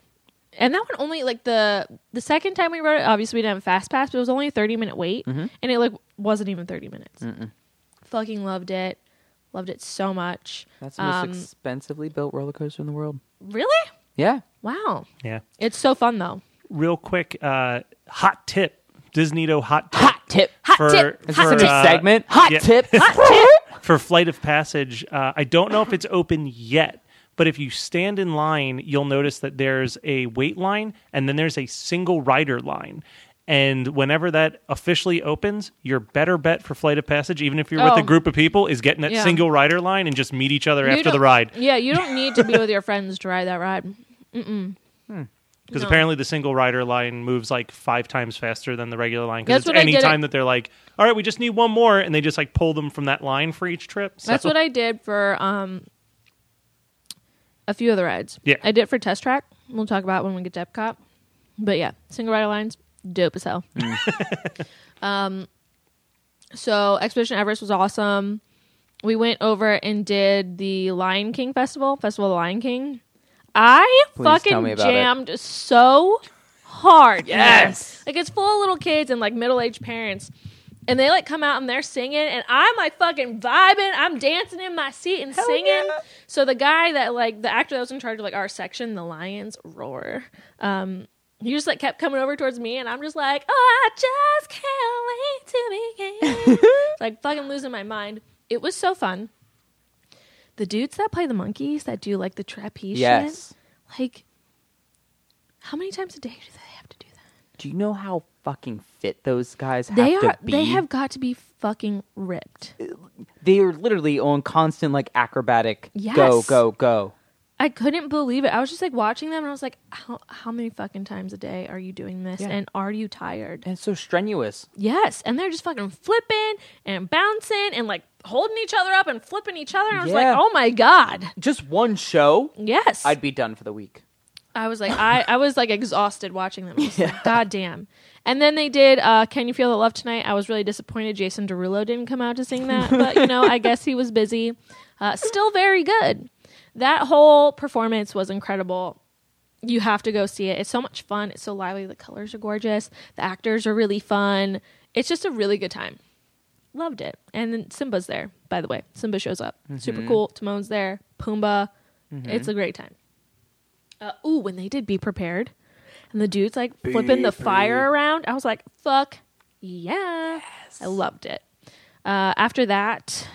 And that one only like the the second time we rode it, obviously we didn't have fast pass, but it was only a thirty minute wait, Mhm. and it like wasn't even thirty minutes. Mm-mm. Fucking loved it, loved it so much. That's the most Um, expensively built roller coaster in the world. Really? Yeah. Wow, Yeah. it's so fun though. Real quick, uh, hot tip. DisNeato hot tip. Hot tip. Hot For- tip. Is Hot this a tip. new uh, segment? Hot yeah. tip. for Flight of Passage. Uh, I don't know if it's open yet, but if you stand in line, you'll notice that there's a wait line and then there's a single rider line. And whenever that officially opens, your better bet for Flight of Passage, even if you're with Oh. a group of people, is getting that Yeah. single rider line and just meet each other You after the ride. Yeah, you don't need to be with your friends to ride that ride. Because No. apparently the single rider line moves like five times faster than the regular line. Because it's any time that they're like, all right, we just need one more, and they just like pull them from that line for each trip. That's what I did for um a few of the rides. Yeah. I did it for Test Track. We'll talk about when we get to Epcot. But yeah, single rider lines, dope as hell. um, so Expedition Everest was awesome. We went over and did the Lion King festival, Festival of the Lion King. I Please tell fucking about it. jammed so hard. Yes. Like it's full of little kids and like middle aged parents. And they like come out and they're singing and I'm like fucking vibing. I'm dancing in my seat and singing. yeah. So the guy that like the actor that was in charge of like our section, the Lions Roar, um, he just like kept coming over towards me and I'm just like, Oh, I just can't wait to begin. like fucking losing my mind. It was so fun. The dudes that play the monkeys that do like the trapeze Yes. shit, like how many times a day do they have to do that? Do you know how fucking fit those guys have They to are be? they have got to be fucking ripped. They are literally on constant like acrobatic Yes. go go go. I couldn't believe it. I was just like watching them and I was like, how how many fucking times a day are you doing this? Yeah. And are you tired? And so strenuous. Yes. And they're just fucking flipping and bouncing and like holding each other up and flipping each other. And I was Yeah. like, oh my God. Just one show, Yes. I'd be done for the week. I was like, I, I was like exhausted watching them. Was like, God damn. And then they did uh, Can You Feel the Love Tonight? I was really disappointed Jason Derulo didn't come out to sing that. But, you know, I guess he was busy. Uh, still very good. That whole performance was incredible. You have to go see it. It's so much fun. It's so lively. The colors are gorgeous. The actors are really fun. It's just a really good time. Loved it. And then Simba's there, by the way. Simba shows up. Super cool. Timon's there. Pumbaa. It's a great time. Uh, ooh, when they did Be Prepared, and the dude's like flipping the fire around, I was like, fuck yeah. I loved it. Uh, after that,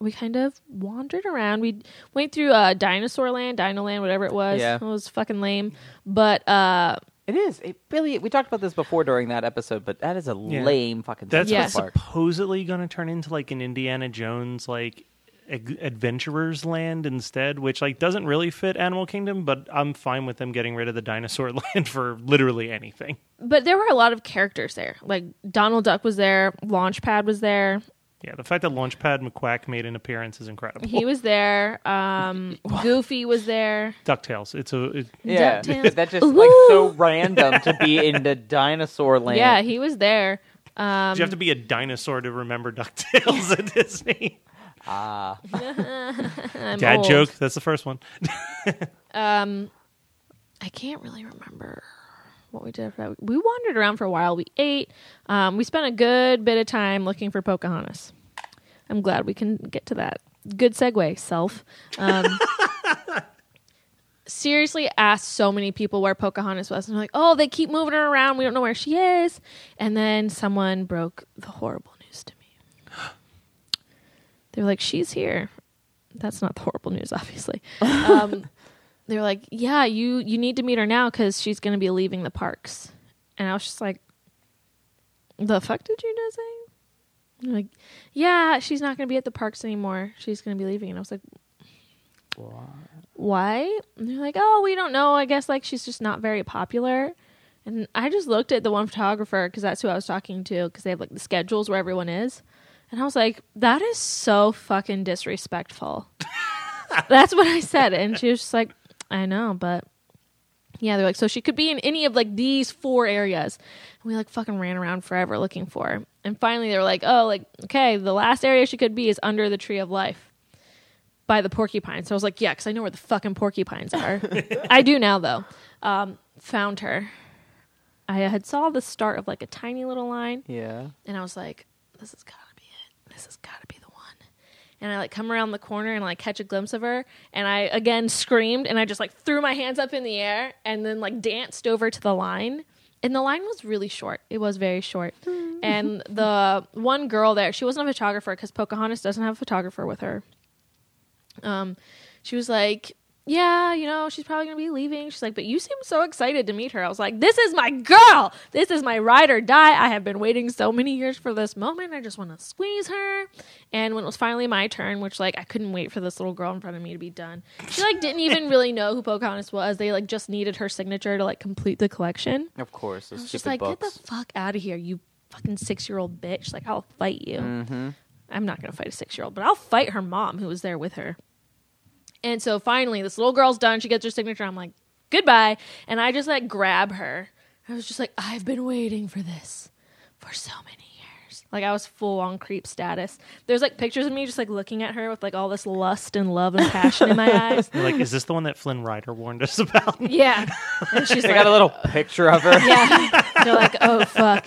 we kind of wandered around. We went through uh, Dinosaur Land, Dino Land, whatever it was. Yeah. It was fucking lame. But uh, It is. It really. We talked about this before during that episode, but that is a Yeah. lame fucking. That's Yeah. what's park. supposedly going to turn into like an Indiana Jones like ag- adventurers land instead, which like doesn't really fit Animal Kingdom, but I'm fine with them getting rid of the dinosaur land for literally anything. but there were a lot of characters there. Like Donald Duck was there, Launchpad was there, Yeah, the fact that Launchpad McQuack made an appearance is incredible. he was there, um, Goofy was there. Ducktales. It's a it, Yeah, DuckTales. that's just like so random to be in the dinosaur land. Yeah, he was there. Um, you have to be a dinosaur to remember Ducktales at Disney. Ah, I'm Dad old. joke. That's the first one. Um, I can't really remember what we did after that. We wandered around for a while. We ate. Um, we spent a good bit of time looking for Pocahontas. I'm glad we can get to that. Good segue, self. Um, seriously asked so many people where Pocahontas was, and they're like, "Oh, they keep moving her around. We don't know where she is." And then someone broke the horrible news to me. They were like, "She's here." That's not the horrible news, obviously. Um, they were like, "Yeah, you you need to meet her now because she's going to be leaving the parks." And I was just like, "The fuck did you just say?" They're like, "Yeah, she's not going to be at the parks anymore. She's going to be leaving." And I was like, "Why?" "Why?" And they're like, "Oh, we don't know. I guess like she's just not very popular." And I just looked at the one photographer because that's who I was talking to because they have like the schedules where everyone is. And I was like, that is so fucking disrespectful. That's what I said. And she was just like, I know, but yeah, they're like, so she could be in any of like these four areas. And we like fucking ran around forever looking for her. And finally they were like, oh, like, okay, the last area she could be is under the tree of life by the porcupines. So I was like, yeah, because I know where the fucking porcupines are. I do now though. Um, found her. I had saw the start of like a tiny little line yeah. and I was like, this has got to be it. This has got to be. And I like come around the corner and like catch a glimpse of her. And I again screamed and I just like threw my hands up in the air and then like danced over to the line. And the line was really short. It was very short. and the one girl there, she wasn't a photographer because Pocahontas doesn't have a photographer with her. Um, she was like, yeah, you know, she's probably gonna be leaving. She's like, but you seem so excited to meet her. I was like, this is my girl. This is my ride or die. I have been waiting so many years for this moment. I just want to squeeze her. And when it was finally my turn, which like I couldn't wait for this little girl in front of me to be done. She like didn't even really know who Pocahontas was. They like just needed her signature to like complete the collection. Of course, I was just like, books. get the fuck out of here, you fucking six year old bitch. Like I'll fight you. mm-hmm. I'm not going to fight a six year old, but I'll fight her mom who was there with her. And so finally, this little girl's done. She gets her signature. I'm like, goodbye. And I just like grab her. I was just like, I've been waiting for this for so many years. Like I was full on creep status. There's like pictures of me just like looking at her with like all this lust and love and passion in my eyes. You're like, is this the one that Flynn Rider warned us about? Yeah, and she's They like, got a little picture of her. yeah. They're like, oh fuck.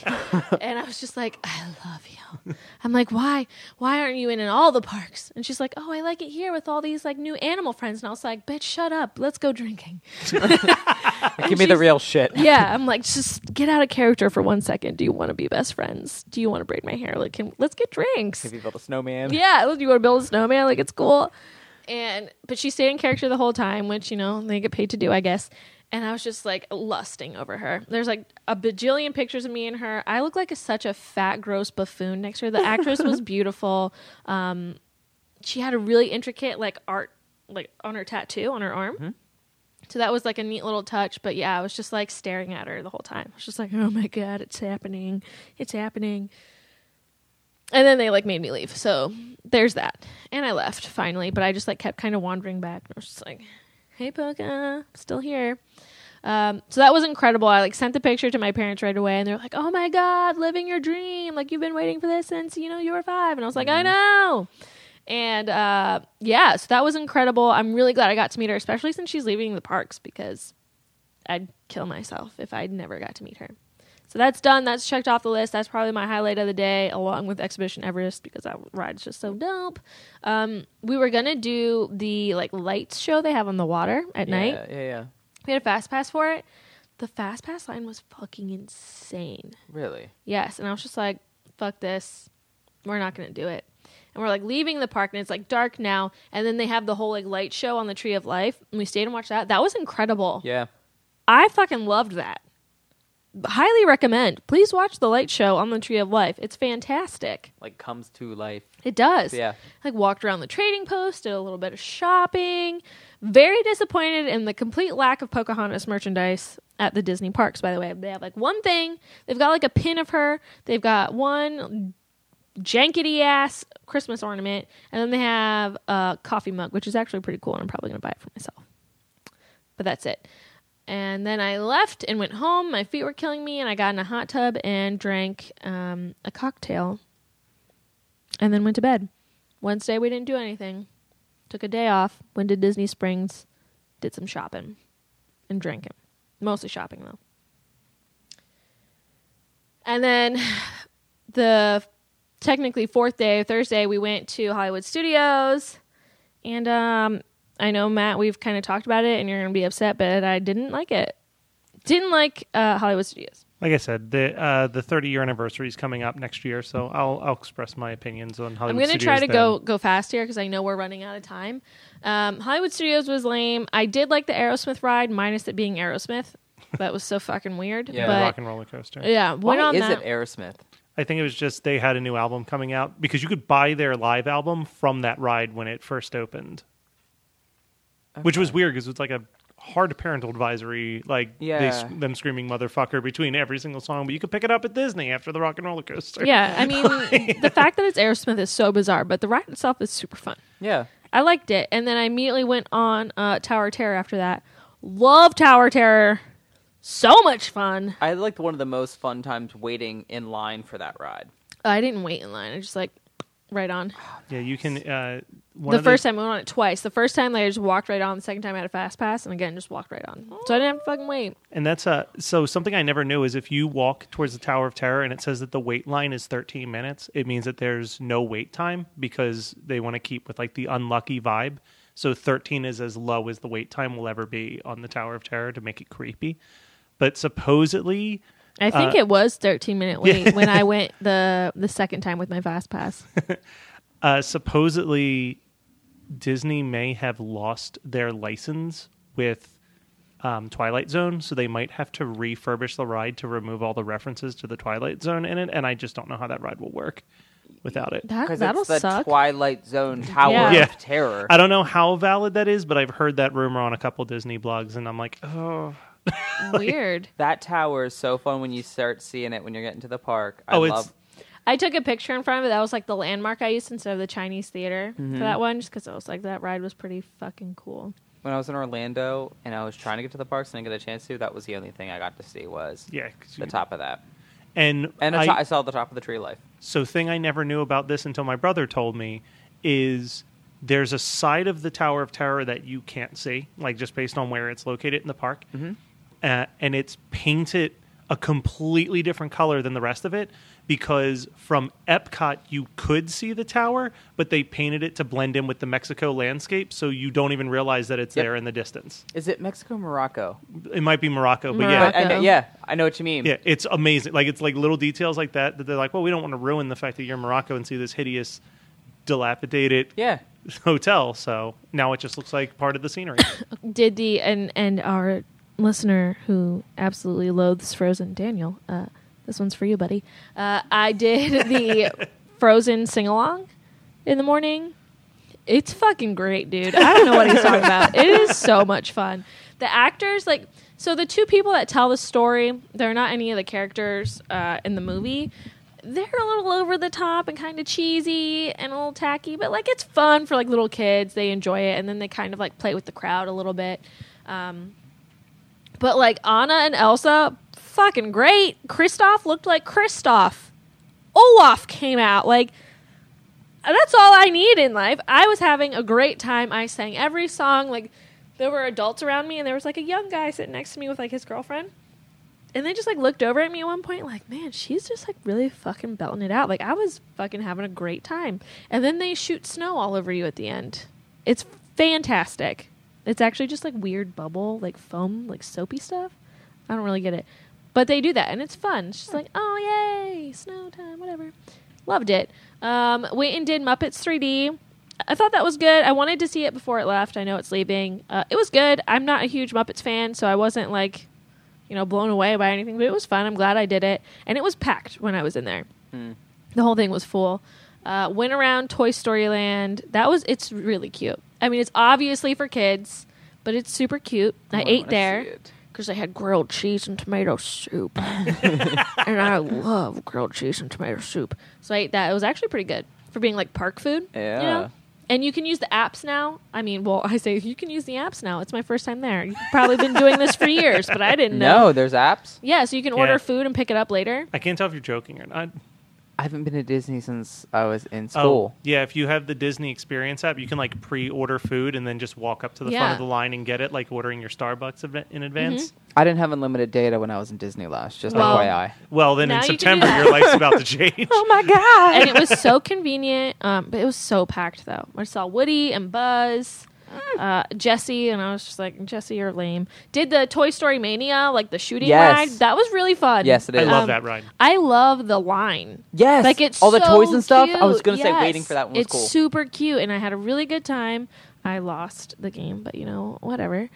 And I was just like, I love you. I'm like, why? Why aren't you in, in all the parks? And she's like, oh, I like it here with all these like new animal friends. And I was like, bitch, shut up. Let's go drinking. Give me the real shit. Yeah, I'm like, just get out of character for one second. Do you want to be best friends? Do you want to braid my hair? Like, can, let's get drinks. Have you built a snowman? Yeah, do you want to build a snowman? Like, it's cool. And but she stayed in character the whole time, which you know they get paid to do, I guess. And I was just like lusting over her. There's like a bajillion pictures of me and her. I look like a, such a fat, gross buffoon next to her. The actress was beautiful. Um, she had a really intricate like art like on her tattoo on her arm. So that was like a neat little touch. But yeah, I was just like staring at her the whole time. I was just like, oh my god, it's happening, it's happening. And then they like made me leave. So there's that. And I left finally, but I just like kept kind of wandering back. I was just like, "Hey, Poca, still here." Um, so that was incredible. I like sent the picture to my parents right away, and they're like, "Oh my god, living your dream! Like you've been waiting for this since you know you were five. And I was like, "I know." And uh, yeah, so that was incredible. I'm really glad I got to meet her, especially since she's leaving the parks because I'd kill myself if I'd never got to meet her. So that's done. That's checked off the list. That's probably my highlight of the day, along with Expedition Everest because that ride's just so dope. Um, we were gonna do the like lights show they have on the water at yeah, night. Yeah, yeah. We had a fast pass for it. The fast pass line was fucking insane. Really? Yes, and I was just like, "Fuck this, we're not gonna do it." And we're like leaving the park, and it's like dark now. And then they have the whole like light show on the Tree of Life, and we stayed and watched that. That was incredible. Yeah. I fucking loved that. Highly recommend. Please watch the light show on the Tree of Life. It's fantastic. Like comes to life. It does. Yeah. Like walked around the trading post, did a little bit of shopping. Very disappointed in the complete lack of Pocahontas merchandise at the Disney parks, by the way. They have like one thing. They've got like a pin of her. They've got one jankety ass Christmas ornament. And then they have a coffee mug, which is actually pretty cool. And I'm probably going to buy it for myself. But that's it. And then I left and went home. My feet were killing me, and I got in a hot tub and drank um, a cocktail and then went to bed. Wednesday, we didn't do anything. Took a day off, went to Disney Springs, did some shopping, and drinking. Mostly shopping, though. And then the technically fourth day, Thursday, we went to Hollywood Studios. And um, I know, Matt, we've kind of talked about it, and you're going to be upset, but I didn't like it. Didn't like uh, Hollywood Studios. Like I said, the uh, the 30 year anniversary is coming up next year, so I'll I'll express my opinions on Hollywood. Studios. I'm going to Studios try to then. go go fast here because I know we're running out of time. Um, Hollywood Studios was lame. I did like the Aerosmith ride, minus it being Aerosmith. That was so fucking weird. Yeah. the but rock and roller coaster. yeah, Why on is that. it Aerosmith? I think it was just they had a new album coming out because you could buy their live album from that ride when it first opened, which was weird because it was like a hard parental advisory, like they, them screaming "motherfucker" between every single song. But you could pick it up at Disney after the rock and roller coaster. yeah, I mean, the fact that it's Aerosmith is so bizarre, but the ride itself is super fun. Yeah. I liked it, and then I immediately went on uh, Tower Terror after that. Love Tower Terror, so much fun. I had like one of the most fun times waiting in line for that ride. I didn't wait in line. I just like right on. yeah. You can. Uh, one the first time I went on it twice. The first time I just walked right on. The second time I had a fast pass, and again just walked right on. So I didn't have to fucking wait. And that's uh so something I never knew is if you walk towards the Tower of Terror and it says that the wait line is 13 minutes, it means that there's no wait time because they want to keep with like the unlucky vibe. So 13 is as low as the wait time will ever be on the Tower of Terror to make it creepy. But supposedly, I think Uh, it was 13 minute wait when I went the the second time with my fast pass. uh, supposedly Disney may have lost their license with um, Twilight Zone, so they might have to refurbish the ride to remove all the references to the Twilight Zone in it. And I just don't know how that ride will work without it. That Because that'll it's the suck. Twilight Zone Tower Yeah. Yeah. of Terror. I don't know how valid that is, but I've heard that rumor on a couple Disney blogs, and I'm like, oh, Weird. that tower is so fun when you start seeing it when you're getting to the park. I Oh, it's- love I took a picture in front of it. That was like the landmark I used instead of the Chinese theater Mm-hmm. for that one, just because I was like that ride was pretty fucking cool. when I was in Orlando and I was trying to get to the parks and I didn't get a chance to. That was the only thing I got to see was yeah. 'cause the you- top of that. And, And I, I, I saw the top of the tree life. so thing I never knew about this until my brother told me is there's a side of the Tower of Terror that you can't see, like just based on where it's located in the park, uh, and it's painted a completely different color than the rest of it because from Epcot you could see the tower, but they painted it to blend in with the Mexico landscape, so you don't even realize that it's Yep. there in the distance. Is it Mexico, Morocco? It might be Morocco, but Morocco. yeah, But I know, yeah, I know what you mean. yeah, it's amazing. Like it's like little details like that that they're like, well, we don't want to ruin the fact that you're in Morocco and see this hideous, dilapidated Yeah. hotel. So now it just looks like part of the scenery. Did the and and our listener who absolutely loathes Frozen, Daniel. Uh, this one's for you, buddy. Uh, I did the Frozen sing along in the morning. It's fucking great, dude. I don't know what he's talking about. It is so much fun. The actors, like, so the two people that tell the story, they're not any of the characters uh, in the movie. They're a little over the top and kind of cheesy and a little tacky, but like it's fun for like little kids. They enjoy it, and then they kind of like play with the crowd a little bit. Um, but like Anna and Elsa, fucking great. Kristoff looked like Kristoff. Olaf came out like that's all I need in life. I was having a great time. I sang every song. Like there were adults around me, and there was like a young guy sitting next to me with like his girlfriend. And they just like looked over at me at one point, like, man, she's just like really fucking belting it out. Like I was fucking having a great time. And then they shoot snow all over you at the end. It's fantastic. It's actually just like weird bubble, like foam, like soapy stuff. I don't really get it. But they do that and it's fun. It's just like, oh yay, snow time, whatever. Loved it. Um, went and did Muppets 3D. I thought that was good. I wanted to see it before it left. I know it's leaving. Uh, it was good. I'm not a huge Muppets fan, so I wasn't like, you know, blown away by anything, but it was fun. I'm glad I did it. And it was packed when I was in there. Hmm. The whole thing was full. Uh, went around Toy Story Land. That was, it's really cute. I mean, it's obviously for kids, but it's super cute. I Oh, ate there because they had grilled cheese and tomato soup. and I love grilled cheese and tomato soup. So I ate that. It was actually pretty good for being like park food. You Yeah. know? And you can use the apps now. I mean, well, I say you can use the apps now. It's my first time there. You've probably been doing this for years, but I didn't know. No, there's apps. Yeah, so you can order Yeah. food and pick it up later. I can't tell if you're joking or not. I haven't been to Disney since I was in Oh, school. yeah. If you have the Disney Experience app, you can like pre-order food and then just walk up to the front of the line and get it, like ordering your Starbucks in advance. I didn't have unlimited data when I was in Disney last. Just Well- FYI. Well, then Now in you September, your life's about to change. Oh my god! and it was so convenient. Um, but it was so packed though. I saw Woody and Buzz, uh, Jesse, and I was just like, Jesse, you're lame. Did the Toy Story Mania, like the shooting Yes. ride? That was really fun. Yes, it I is. love Um, that ride. I love the line. yes, Like it's all the so toys and stuff. I was cute. gonna say Yes. waiting for that one was it's cool. super cute, and I had a really good time. I lost the game, but you know, whatever.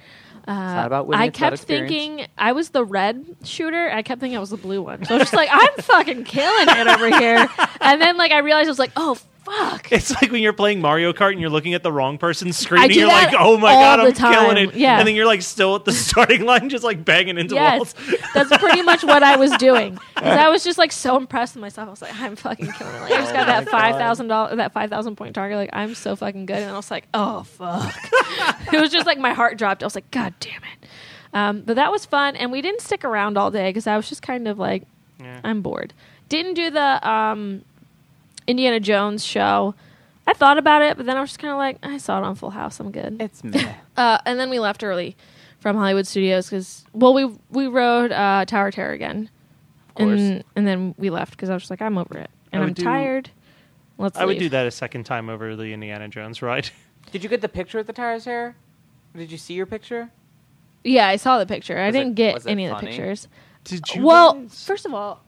Uh, not about winning, I it's about kept experience. thinking I was the red shooter. I kept thinking I was the blue one. So I was just like, I'm fucking killing it over here. And then like I realized I was like, oh fuck. It's like when you're playing Mario Kart and you're looking at the wrong person's screen and do you're that like, oh my all god, the I'm killing it. Yeah. And then you're like still at the starting line, just like banging into Yes, walls. that's pretty much what I was doing. 'Cause I was just like so impressed with myself. I was like, I'm fucking killing it. Like, I just got Oh that five thousand dollar, that five thousand point target. Like I'm so fucking good, and I was like, oh fuck. it was just like my heart dropped. I was like, god damn it. Um, but that was fun, and we didn't stick around all day because I was just kind of like. I'm bored. Didn't do the um, Indiana Jones show. I thought about it, but then I was just kind of like, I saw it on Full House. I'm good. It's meh. Uh, and then we left early from Hollywood Studios because, well, we we rode uh, Tower Terror again, Of course. and and then we left because I was just like, I'm over it, and I I'm do- tired. Let's. I would do that a second time over the Indiana Jones ride. Did you get the picture at the Tower's hair? Did you see your picture? Yeah, I saw the picture. I Was it- didn't get was it any of the pictures. Did you? Well, guys- first of all,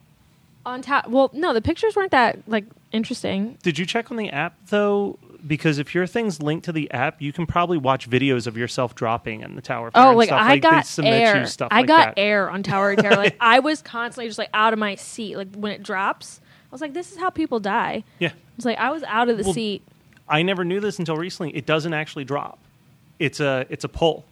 on top. Well, no, the pictures weren't that like interesting. did you check on the app though? Because if your thing's linked to the app, you can probably watch videos of yourself dropping in the tower. of Oh, and like stuff. I like, got air. Stuff I like got that. air on Tower of Terror. like I was constantly just like out of my seat. Like when it drops, I was like, "This is how people die." Yeah, It's like I was out of the Well, seat. I never knew this until recently. It doesn't actually drop. It's a it's a pull.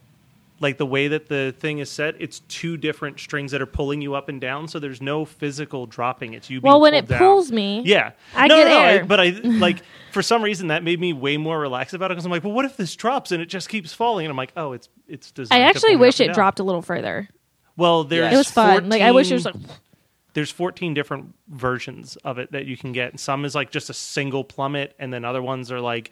Like the way that the thing is set, it's two different strings that are pulling you up and down. So there's no physical dropping. It's you. Well, when it down. pulls me, Yeah, I no, get no, no, air. I- but I like for some reason that made me way more relaxed about it because I'm like, well, what if this drops and it just keeps falling? And I'm like, oh, it's it's I designed. to actually wish it down. dropped a little further. Well, there's It was fun. Like I wish it was like there's 14 different versions of it that you can get. Some is like just a single plummet, and then other ones are like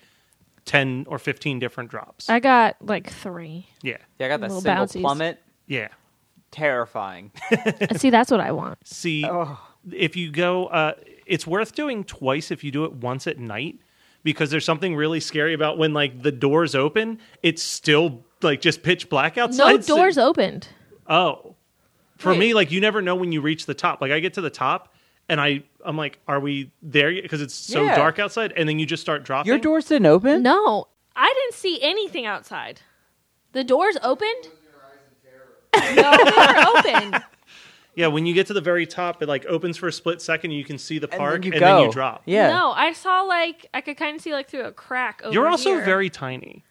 10 or 15 different drops. I got like three. yeah, Yeah, I got that Little single bouncies. plummet. yeah. Terrifying. See, that's what I want. See, Oh. if you go, uh, it's worth doing twice if you do it once at night because there's something really scary about when like the doors open, it's still like just pitch black outside. No so- doors opened. Oh, for Wait. me, like you never know when you reach the top. Like I get to the top, and I I'm like, are we there yet? Because it's so Yeah. dark outside, and then you just start dropping. Your doors didn't open? No, I didn't see anything outside. The doors opened. no, they were open. Yeah, when you get to the very top, it like opens for a split second, and you can see the And park, then you and go. then you drop. Yeah. No, I saw like I could kind of see like through a crack. Over You're also here. very tiny.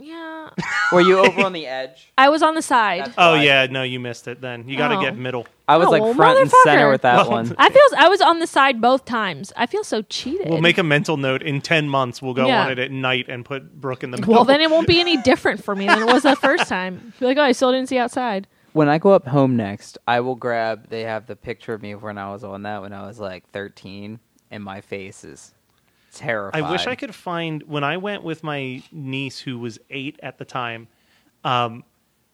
Yeah. Were you over on the edge? I was on the side. That's- Oh Right. yeah, no, you missed it. Then you got to Oh. get middle. I was Oh, like front and motherfucker. center with that one. I feel I was on the side both times. I feel so cheated. We'll make a mental note. In ten months, we'll go Yeah. on it at night and put Brooke in the middle. well, then it won't be any different for me than it was the first time. Be like, oh, I still didn't see outside. When I go up home next, I will grab. They have the picture of me when I was on that when I was like 13, and my face is terrified. I wish I could find when I went with my niece who was eight at the time. Um,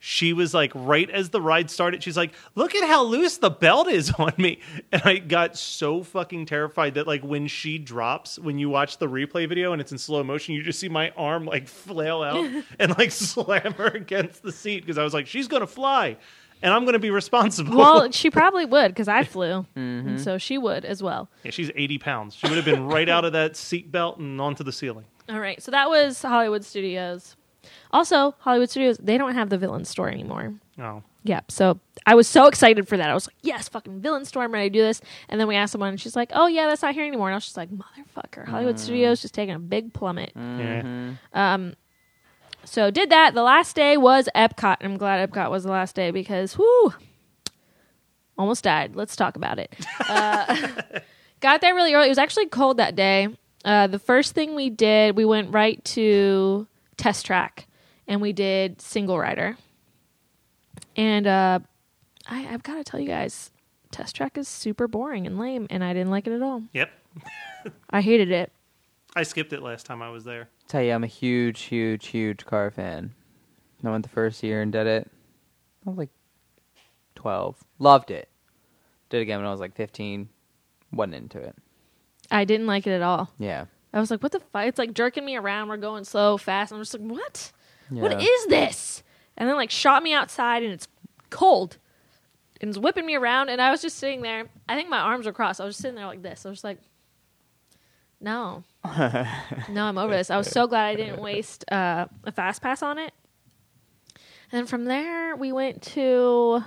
she was like right as the ride started. She's like, "Look at how loose the belt is on me," and I got so fucking terrified that like when she drops, when you watch the replay video and it's in slow motion, you just see my arm like flail out and like slam her against the seat because I was like, "She's gonna fly." And I'm going to be responsible. Well, she probably would because I flew, Mm-hmm. and so she would as well. yeah, she's 80 pounds. She would have been right out of that seat belt and onto the ceiling. All right, so that was Hollywood Studios. Also, Hollywood Studios they don't have the villain store anymore. Oh, Yeah, so I was so excited for that. I was like, "Yes, fucking villain store! I'm ready to do this." And then we asked someone, and she's like, "Oh yeah, that's not here anymore." And I was just like, "Motherfucker, Hollywood mm. Studios just taking a big plummet." yeah. Mm-hmm. Um, So did that. The last day was Epcot. I'm glad Epcot was the last day because whoo, almost died. Let's talk about it. Uh, got there really early. It was actually cold that day. Uh, the first thing we did, we went right to test track, and we did single rider. And uh, I, I've got to tell you guys, test track is super boring and lame, and I didn't like it at all. Yep. I hated it. I skipped it last time I was there. Tell you, I'm a huge, huge, huge car fan. I went the first year and did it. I was like 12. Loved it. Did it again when I was like 15. Wasn't into it. I didn't like it at all. Yeah. I was like, what the fuck? It's like jerking me around. We're going slow, fast. I'm just like, what? What Yeah. is this? And then like shot me outside and it's cold. And it's whipping me around and I was just sitting there. I think my arms were crossed. I was just sitting there like this. I was just like, no. No, I'm over this. I was so glad I didn't waste uh, a fast pass on it. And then from there we went to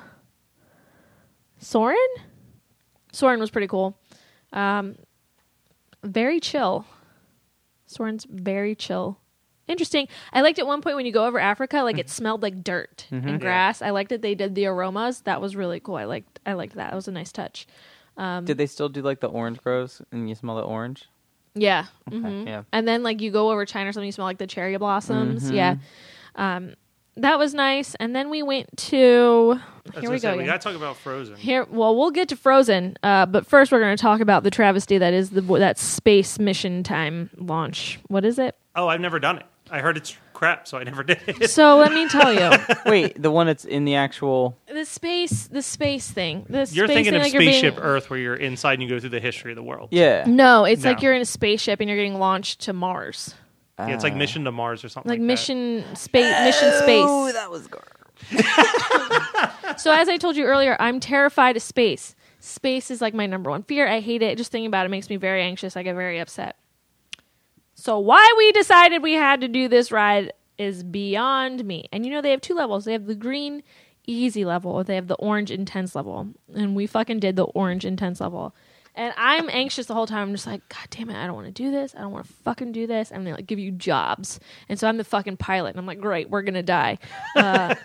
Soarin'. Soarin' was pretty cool. Um, very chill. Soarin's very chill. Interesting. I liked at one point when you go over Africa, like it smelled like dirt and grass. I liked that they did the aromas. That was really cool. I liked I liked that. It was a nice touch. Did they still do like the orange groves and you smell the orange? Yeah. Okay, mhm. Yeah. And then like you go over China or something, you smell like the cherry blossoms. Yeah. Um, that was nice. And then we went to here we say, go. we got to talk about Frozen. Here, well, we'll get to Frozen, uh, but first we're going to talk about the travesty that is the that space mission time launch. What is it? Oh, I've never done it. I heard it's crap, so I never did it. So let me tell you, Wait, the one that's in the actual. the space, the space thing. The You're space thinking thing, of like you're being- Spaceship Earth, where you're inside and you go through the history of the world. Yeah. No, it's No. like you're in a spaceship and you're getting launched to Mars, Yeah, it's like Ah. Mission to Mars or something like, like, mission space, mission space. Oh, that was gar- So as I told you earlier, I'm terrified of space. Space is like my number one fear. I hate it. Just thinking about it makes me very anxious. I get very upset. So why we decided we had to do this ride is beyond me. And you know they have two levels. They have the green easy level they have the orange intense level. And we fucking did the orange intense level. And I'm anxious the whole time. I'm just like, God damn it, I don't want to do this. I don't want to fucking do this. And they like give you jobs. And so I'm the fucking pilot. And I'm like, great, we're gonna die. Uh,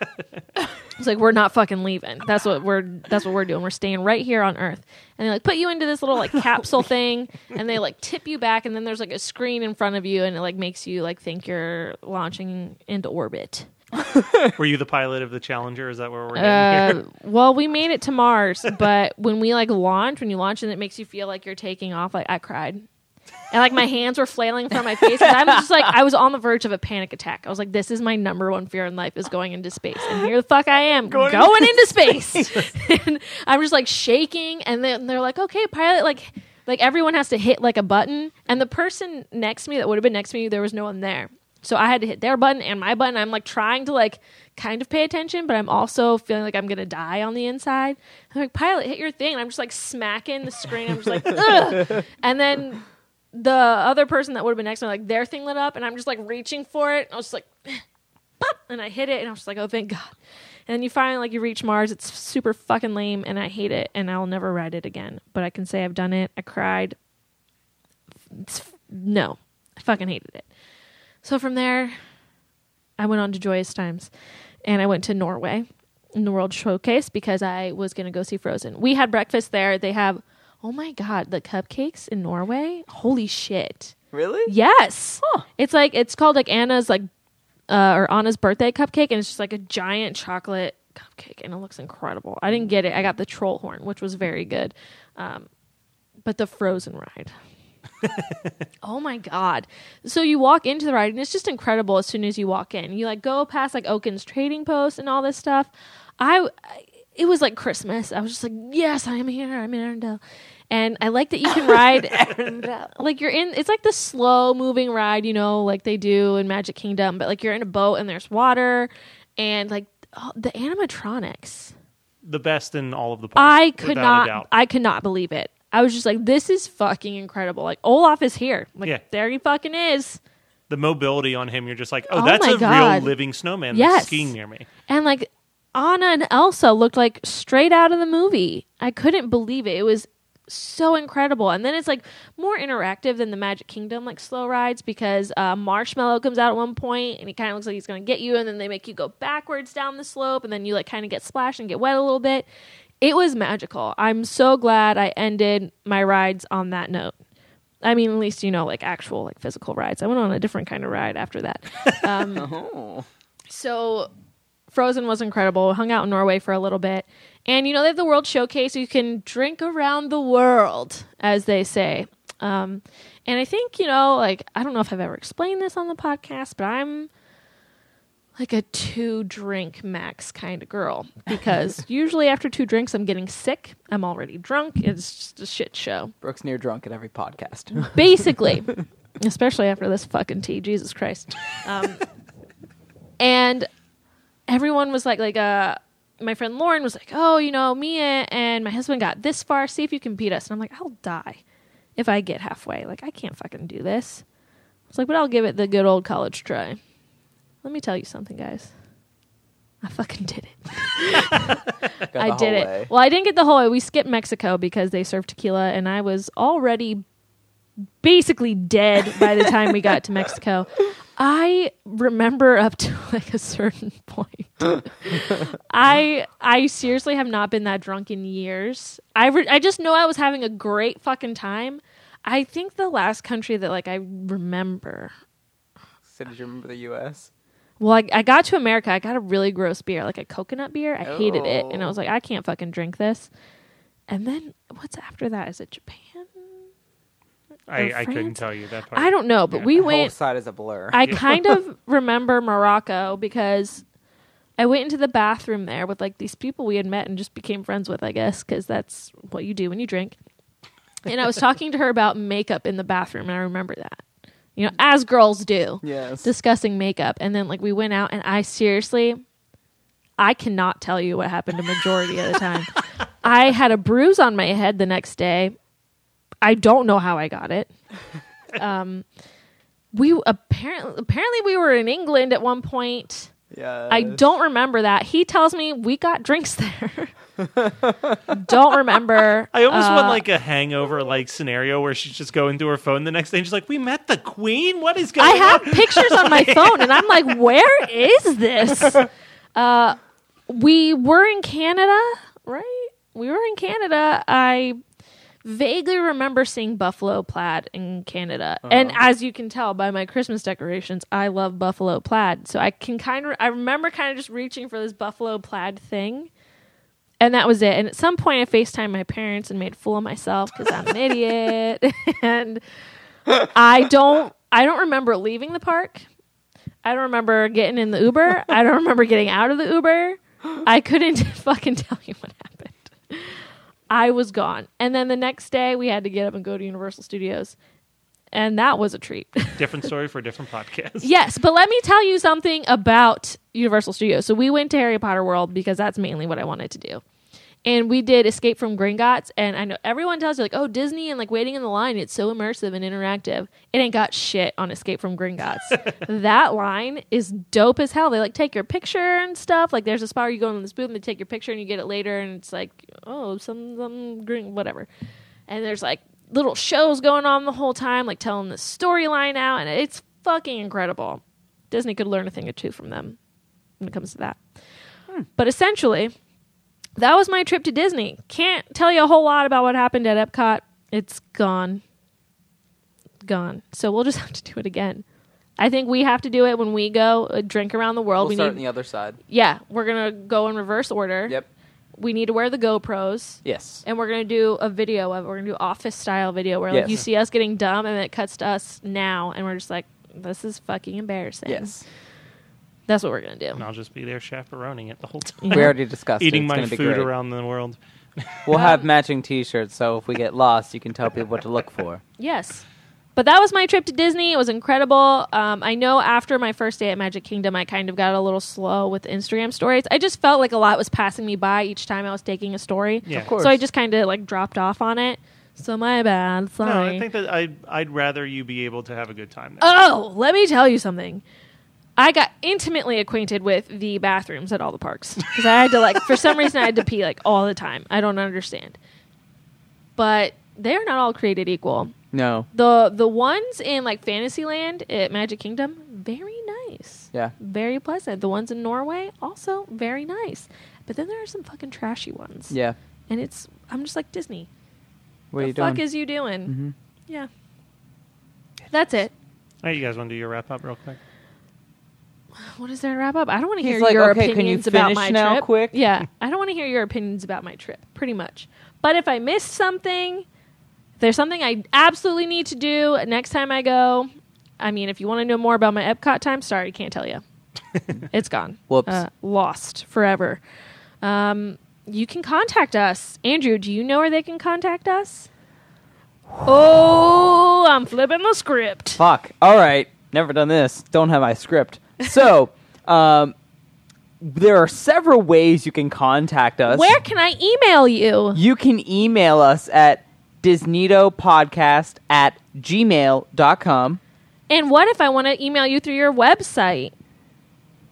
it's like we're not fucking leaving. That's what we're that's what we're doing. We're staying right here on Earth. And they like put you into this little like capsule thing and they like tip you back and then there's like a screen in front of you and it like makes you like think you're launching into orbit. Were you the pilot of the Challenger? Is that where we're getting Uh, here? well, we made it to Mars, but when we like launch, when you launch and it makes you feel like you're taking off, like I cried. And like my hands were flailing from my face. I was just like, I was on the verge of a panic attack. I was like, this is my number one fear in life is going into space. And here the fuck I am going, into space. and I'm just like shaking. And then they're like, okay, pilot, like, like everyone has to hit like a button. And the person next to me that would have been next to me, there was no one there. So I had to hit their button and my button. I'm like trying to like kind of pay attention, but I'm also feeling like I'm gonna die on the inside. I'm like, pilot, hit your thing. And I'm just like smacking the screen. I'm just like, ugh. And then the other person that would have been next to me, like their thing lit up, and I'm just like reaching for it. I was just like, pop, and I hit it, and I was just like, oh, thank God. And then you finally like you reach Mars. It's super fucking lame, and I hate it, and I'll never ride it again. But I can say I've done it. I cried. It's, no, I fucking hated it. So from there, I went on to Joyous Times, and I went to Norway in the World Showcase because I was going to go see Frozen. We had breakfast there. They have, oh my god, the cupcakes in Norway. Holy shit! Really? Yes, it's like it's called like Anna's like uh, or Anna's birthday cupcake, and it's just like a giant chocolate cupcake, and it looks incredible. I didn't get it. I got the troll horn, which was very good, um, but the Frozen ride. oh my god! So you walk into the ride, and it's just incredible. As soon as you walk in, you like go past like Oaken's Trading Post and all this stuff. I, it was like Christmas. I was just like, yes, I am here. I'm in Arendelle. And I like that you can ride, like you're in. It's like the slow moving ride, you know, like they do in Magic Kingdom. But like you're in a boat and there's water, and like oh, the animatronics. The best in all of the parks. I could not. I could not believe it. I was just like, this is fucking incredible. Like Olaf is here. Like Yeah. there he fucking is. the mobility on him, you're just like, oh, Oh that's a God. real living snowman Yes. that's skiing near me. And like Anna and Elsa looked like straight out of the movie. I couldn't believe it. It was so incredible. And then it's like more interactive than the Magic Kingdom like slow rides because uh, Marshmallow comes out at one point and he kind of looks like he's going to get you, and then they make you go backwards down the slope, and then you like kind of get splashed and get wet a little bit. It was magical. I'm so glad I ended my rides on that note. I mean, at least you know, like actual like physical rides. I went on a different kind of ride after that. Um, Oh. so Frozen was incredible. Hung out in Norway for a little bit. And you know, they have the World Showcase. You can drink around the world, as they say. Um, and I think, you know, like, I don't know if I've ever explained this on the podcast, but I'm like a two drink max kind of girl because usually after two drinks, I'm getting sick. I'm already drunk. It's just a shit show. Brooke's near drunk at every podcast. basically. Especially after this fucking tea. Jesus christ. Um, and everyone was like like uh my friend lauren was like oh you know mia and my husband got this far. See if you can beat us. And i'm like i'll die if i get halfway. Like i can't fucking do this. It's like but i'll give it the good old college try let me tell you something guys i fucking did it I did it. way. Well, I didn't get the whole way. We skipped Mexico because they served tequila, and I was already basically dead by the time we got to Mexico. I remember up to like a certain point. I I seriously have not been that drunk in years. I re- I just know I was having a great fucking time. I think the last country that like I remember So did you remember the U.S.? Well, I, I got to America. I got a really gross beer, like a coconut beer. I hated it, and I Oh. was like, I can't fucking drink this. And then what's after that? Is it Japan? I, I couldn't France? tell you that part. I don't know, but Yeah. we the whole went. side is a blur. I kind of remember Morocco because I went into the bathroom there with like these people we had met and just became friends with, I guess, because that's what you do when you drink. And I was talking to her about makeup in the bathroom, and I remember that. You know, as girls do yes. discussing makeup and then like we went out and I seriously I cannot tell you what happened a majority of the time. I had a bruise on my head the next day. I don't know how I got it. Um we apparently apparently we were in England at one point. Yeah. I don't remember that. He tells me we got drinks there. don't remember. I almost Uh, want like a hangover like scenario where she's just going through her phone the next day and she's like, "We met the queen. What is going on? I have on?" pictures on my phone, and I'm like, where is this? Uh, we were in Canada, right? We were in Canada. I vaguely remember seeing buffalo plaid in Canada. And Uh-huh. as you can tell by my Christmas decorations, I love buffalo plaid. So I can kind of I remember kind of just reaching for this buffalo plaid thing. And that was it. And at some point I FaceTimed my parents and made a fool of myself because I'm an idiot. and I don't I don't remember leaving the park. I don't remember getting in the Uber. I don't remember getting out of the Uber. I couldn't fucking tell you what happened. I was gone. And then the next day we had to get up and go to Universal Studios. And that was a treat. Different story for a different podcast. yes, but let me tell you something about Universal Studios. So we went to Harry Potter World because that's mainly what I wanted to do. And we did Escape from Gringotts, and I know everyone tells you like, "Oh, Disney and like waiting in the line, it's so immersive and interactive." It ain't got shit on Escape from Gringotts. that line is dope as hell. They like take your picture and stuff. Like, there's a spot where you go in this booth and they take your picture and you get it later, and it's like, oh, some some green whatever. And there's like little shows going on the whole time, like telling the storyline out, and it's fucking incredible. Disney could learn a thing or two from them when it comes to that. Hmm. But essentially, that was my trip to Disney. Can't tell you a whole lot about what happened at Epcot. It's gone. Gone. So we'll just have to do it again. I think we have to do it when we go uh, drink around the world. We'll we start need, on the other side. yeah, we're gonna go in reverse order. Yep. We need to wear the GoPros, Yes. and we're gonna do a video of. it. We're gonna do office style video where like Yes. you see us getting dumb, and it cuts to us now, and we're just like, this is fucking embarrassing. Yes. That's what we're gonna do. And I'll just be there chaperoning it the whole time. We already discussed it. Eating It's my gonna be food great. around the world. We'll have matching T-shirts, so if we get lost, you can tell people what to look for. Yes. But that was my trip to Disney. It was incredible. Um, I know after my first day at Magic Kingdom, I kind of got a little slow with Instagram stories. I just felt like a lot was passing me by each time I was taking a story. Yeah. Of course. So I just kind of like dropped off on it. So my bad. Sorry. No, I think that I'd, I'd rather you be able to have a good time there. Oh, let me tell you something. I got intimately acquainted with the bathrooms at all the parks because I had to like for some reason I had to pee like all the time. I don't understand, but they're not all created equal. No. the The ones in like Fantasyland at Magic Kingdom, very nice, Yeah. very pleasant. The ones in Norway, also very nice. But then there are some fucking trashy ones. Yeah. and it's I'm just like Disney. What the are you fuck doing? is you doing? hmm Yeah, that's it. All right, you guys want to do your wrap up real quick? What is there to wrap up? I don't want to hear like, your "Okay, can you opinions about my now, trip. quick?" Yeah, I don't want to hear your opinions about my trip. Pretty much. But if I missed something, there's something I absolutely need to do next time I go. I mean, if you want to know more about my Epcot time, sorry, can't tell you. it's gone. Whoops. Uh, lost forever. Um, you can contact us. Andrew, do you know where they can contact us? Oh, I'm flipping the script. Fuck. All right. Never done this. Don't have my script. So, um, there are several ways you can contact us. Where can I email you? You can email us at DisNeatoPodcast at gmail.com. And what if I want to email you through your website?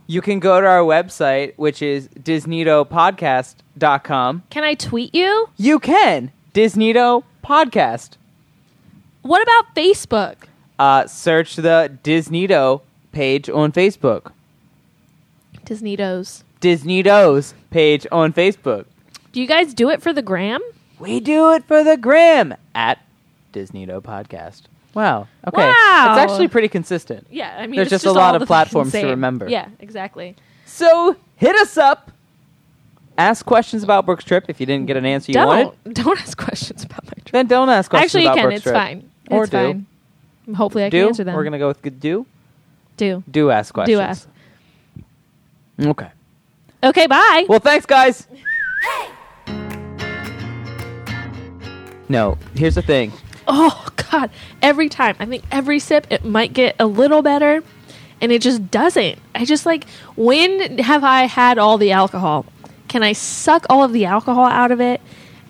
You can go to our website, which is DisNeatoPodcast.com. Can I tweet you? You can. DisNeato Podcast. What about Facebook? Uh, search the DisNeato page on Facebook. DisNeatos. DisNeato's page on Facebook. Do you guys do it for the gram? We do it for the gram at DisNeato Podcast. Wow. Okay. Wow. It's actually pretty consistent. Yeah, I mean, There's it's just a lot of platforms to remember. Yeah, exactly. So hit us up. Ask questions about Brooke's trip if you didn't get an answer you don't wanted. don't ask questions about my trip. Then don't ask questions Actually, you about can. Brooke's It's trip. fine. Or it's do. fine. Hopefully, I do. can answer them. We're gonna go with good do. Do. Do ask questions. Do ask. Okay. Okay, bye. Well, thanks, guys. No, here's the thing. oh God! Every time, I think every sip, it might get a little better, and it just doesn't. I just like when have I had all the alcohol? Can I suck all of the alcohol out of it,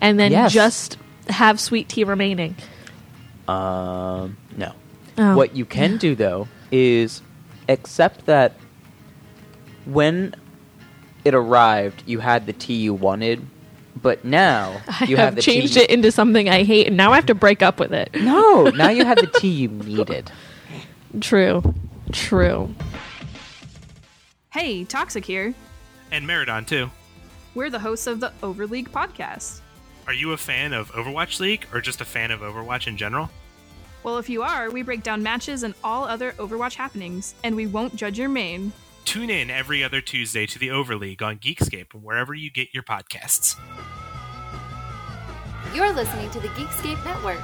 and then Yes. just have sweet tea remaining? Um, no. Oh. What you can do though is accept that when it arrived, you had the tea you wanted, but now I you have, have, the changed tea. it into something I hate, and now I have to break up with it. No, now you have the tea you needed. True, true. Hey, Toxic here. And Meridon, too. We're the hosts of the Overleague podcast. Are you a fan of Overwatch League or just a fan of Overwatch in general? Well, if you are, we break down matches and all other Overwatch happenings, and we won't judge your main. Tune in every other Tuesday to the Overleague on Geekscape and wherever you get your podcasts. You're listening to the Geekscape Network.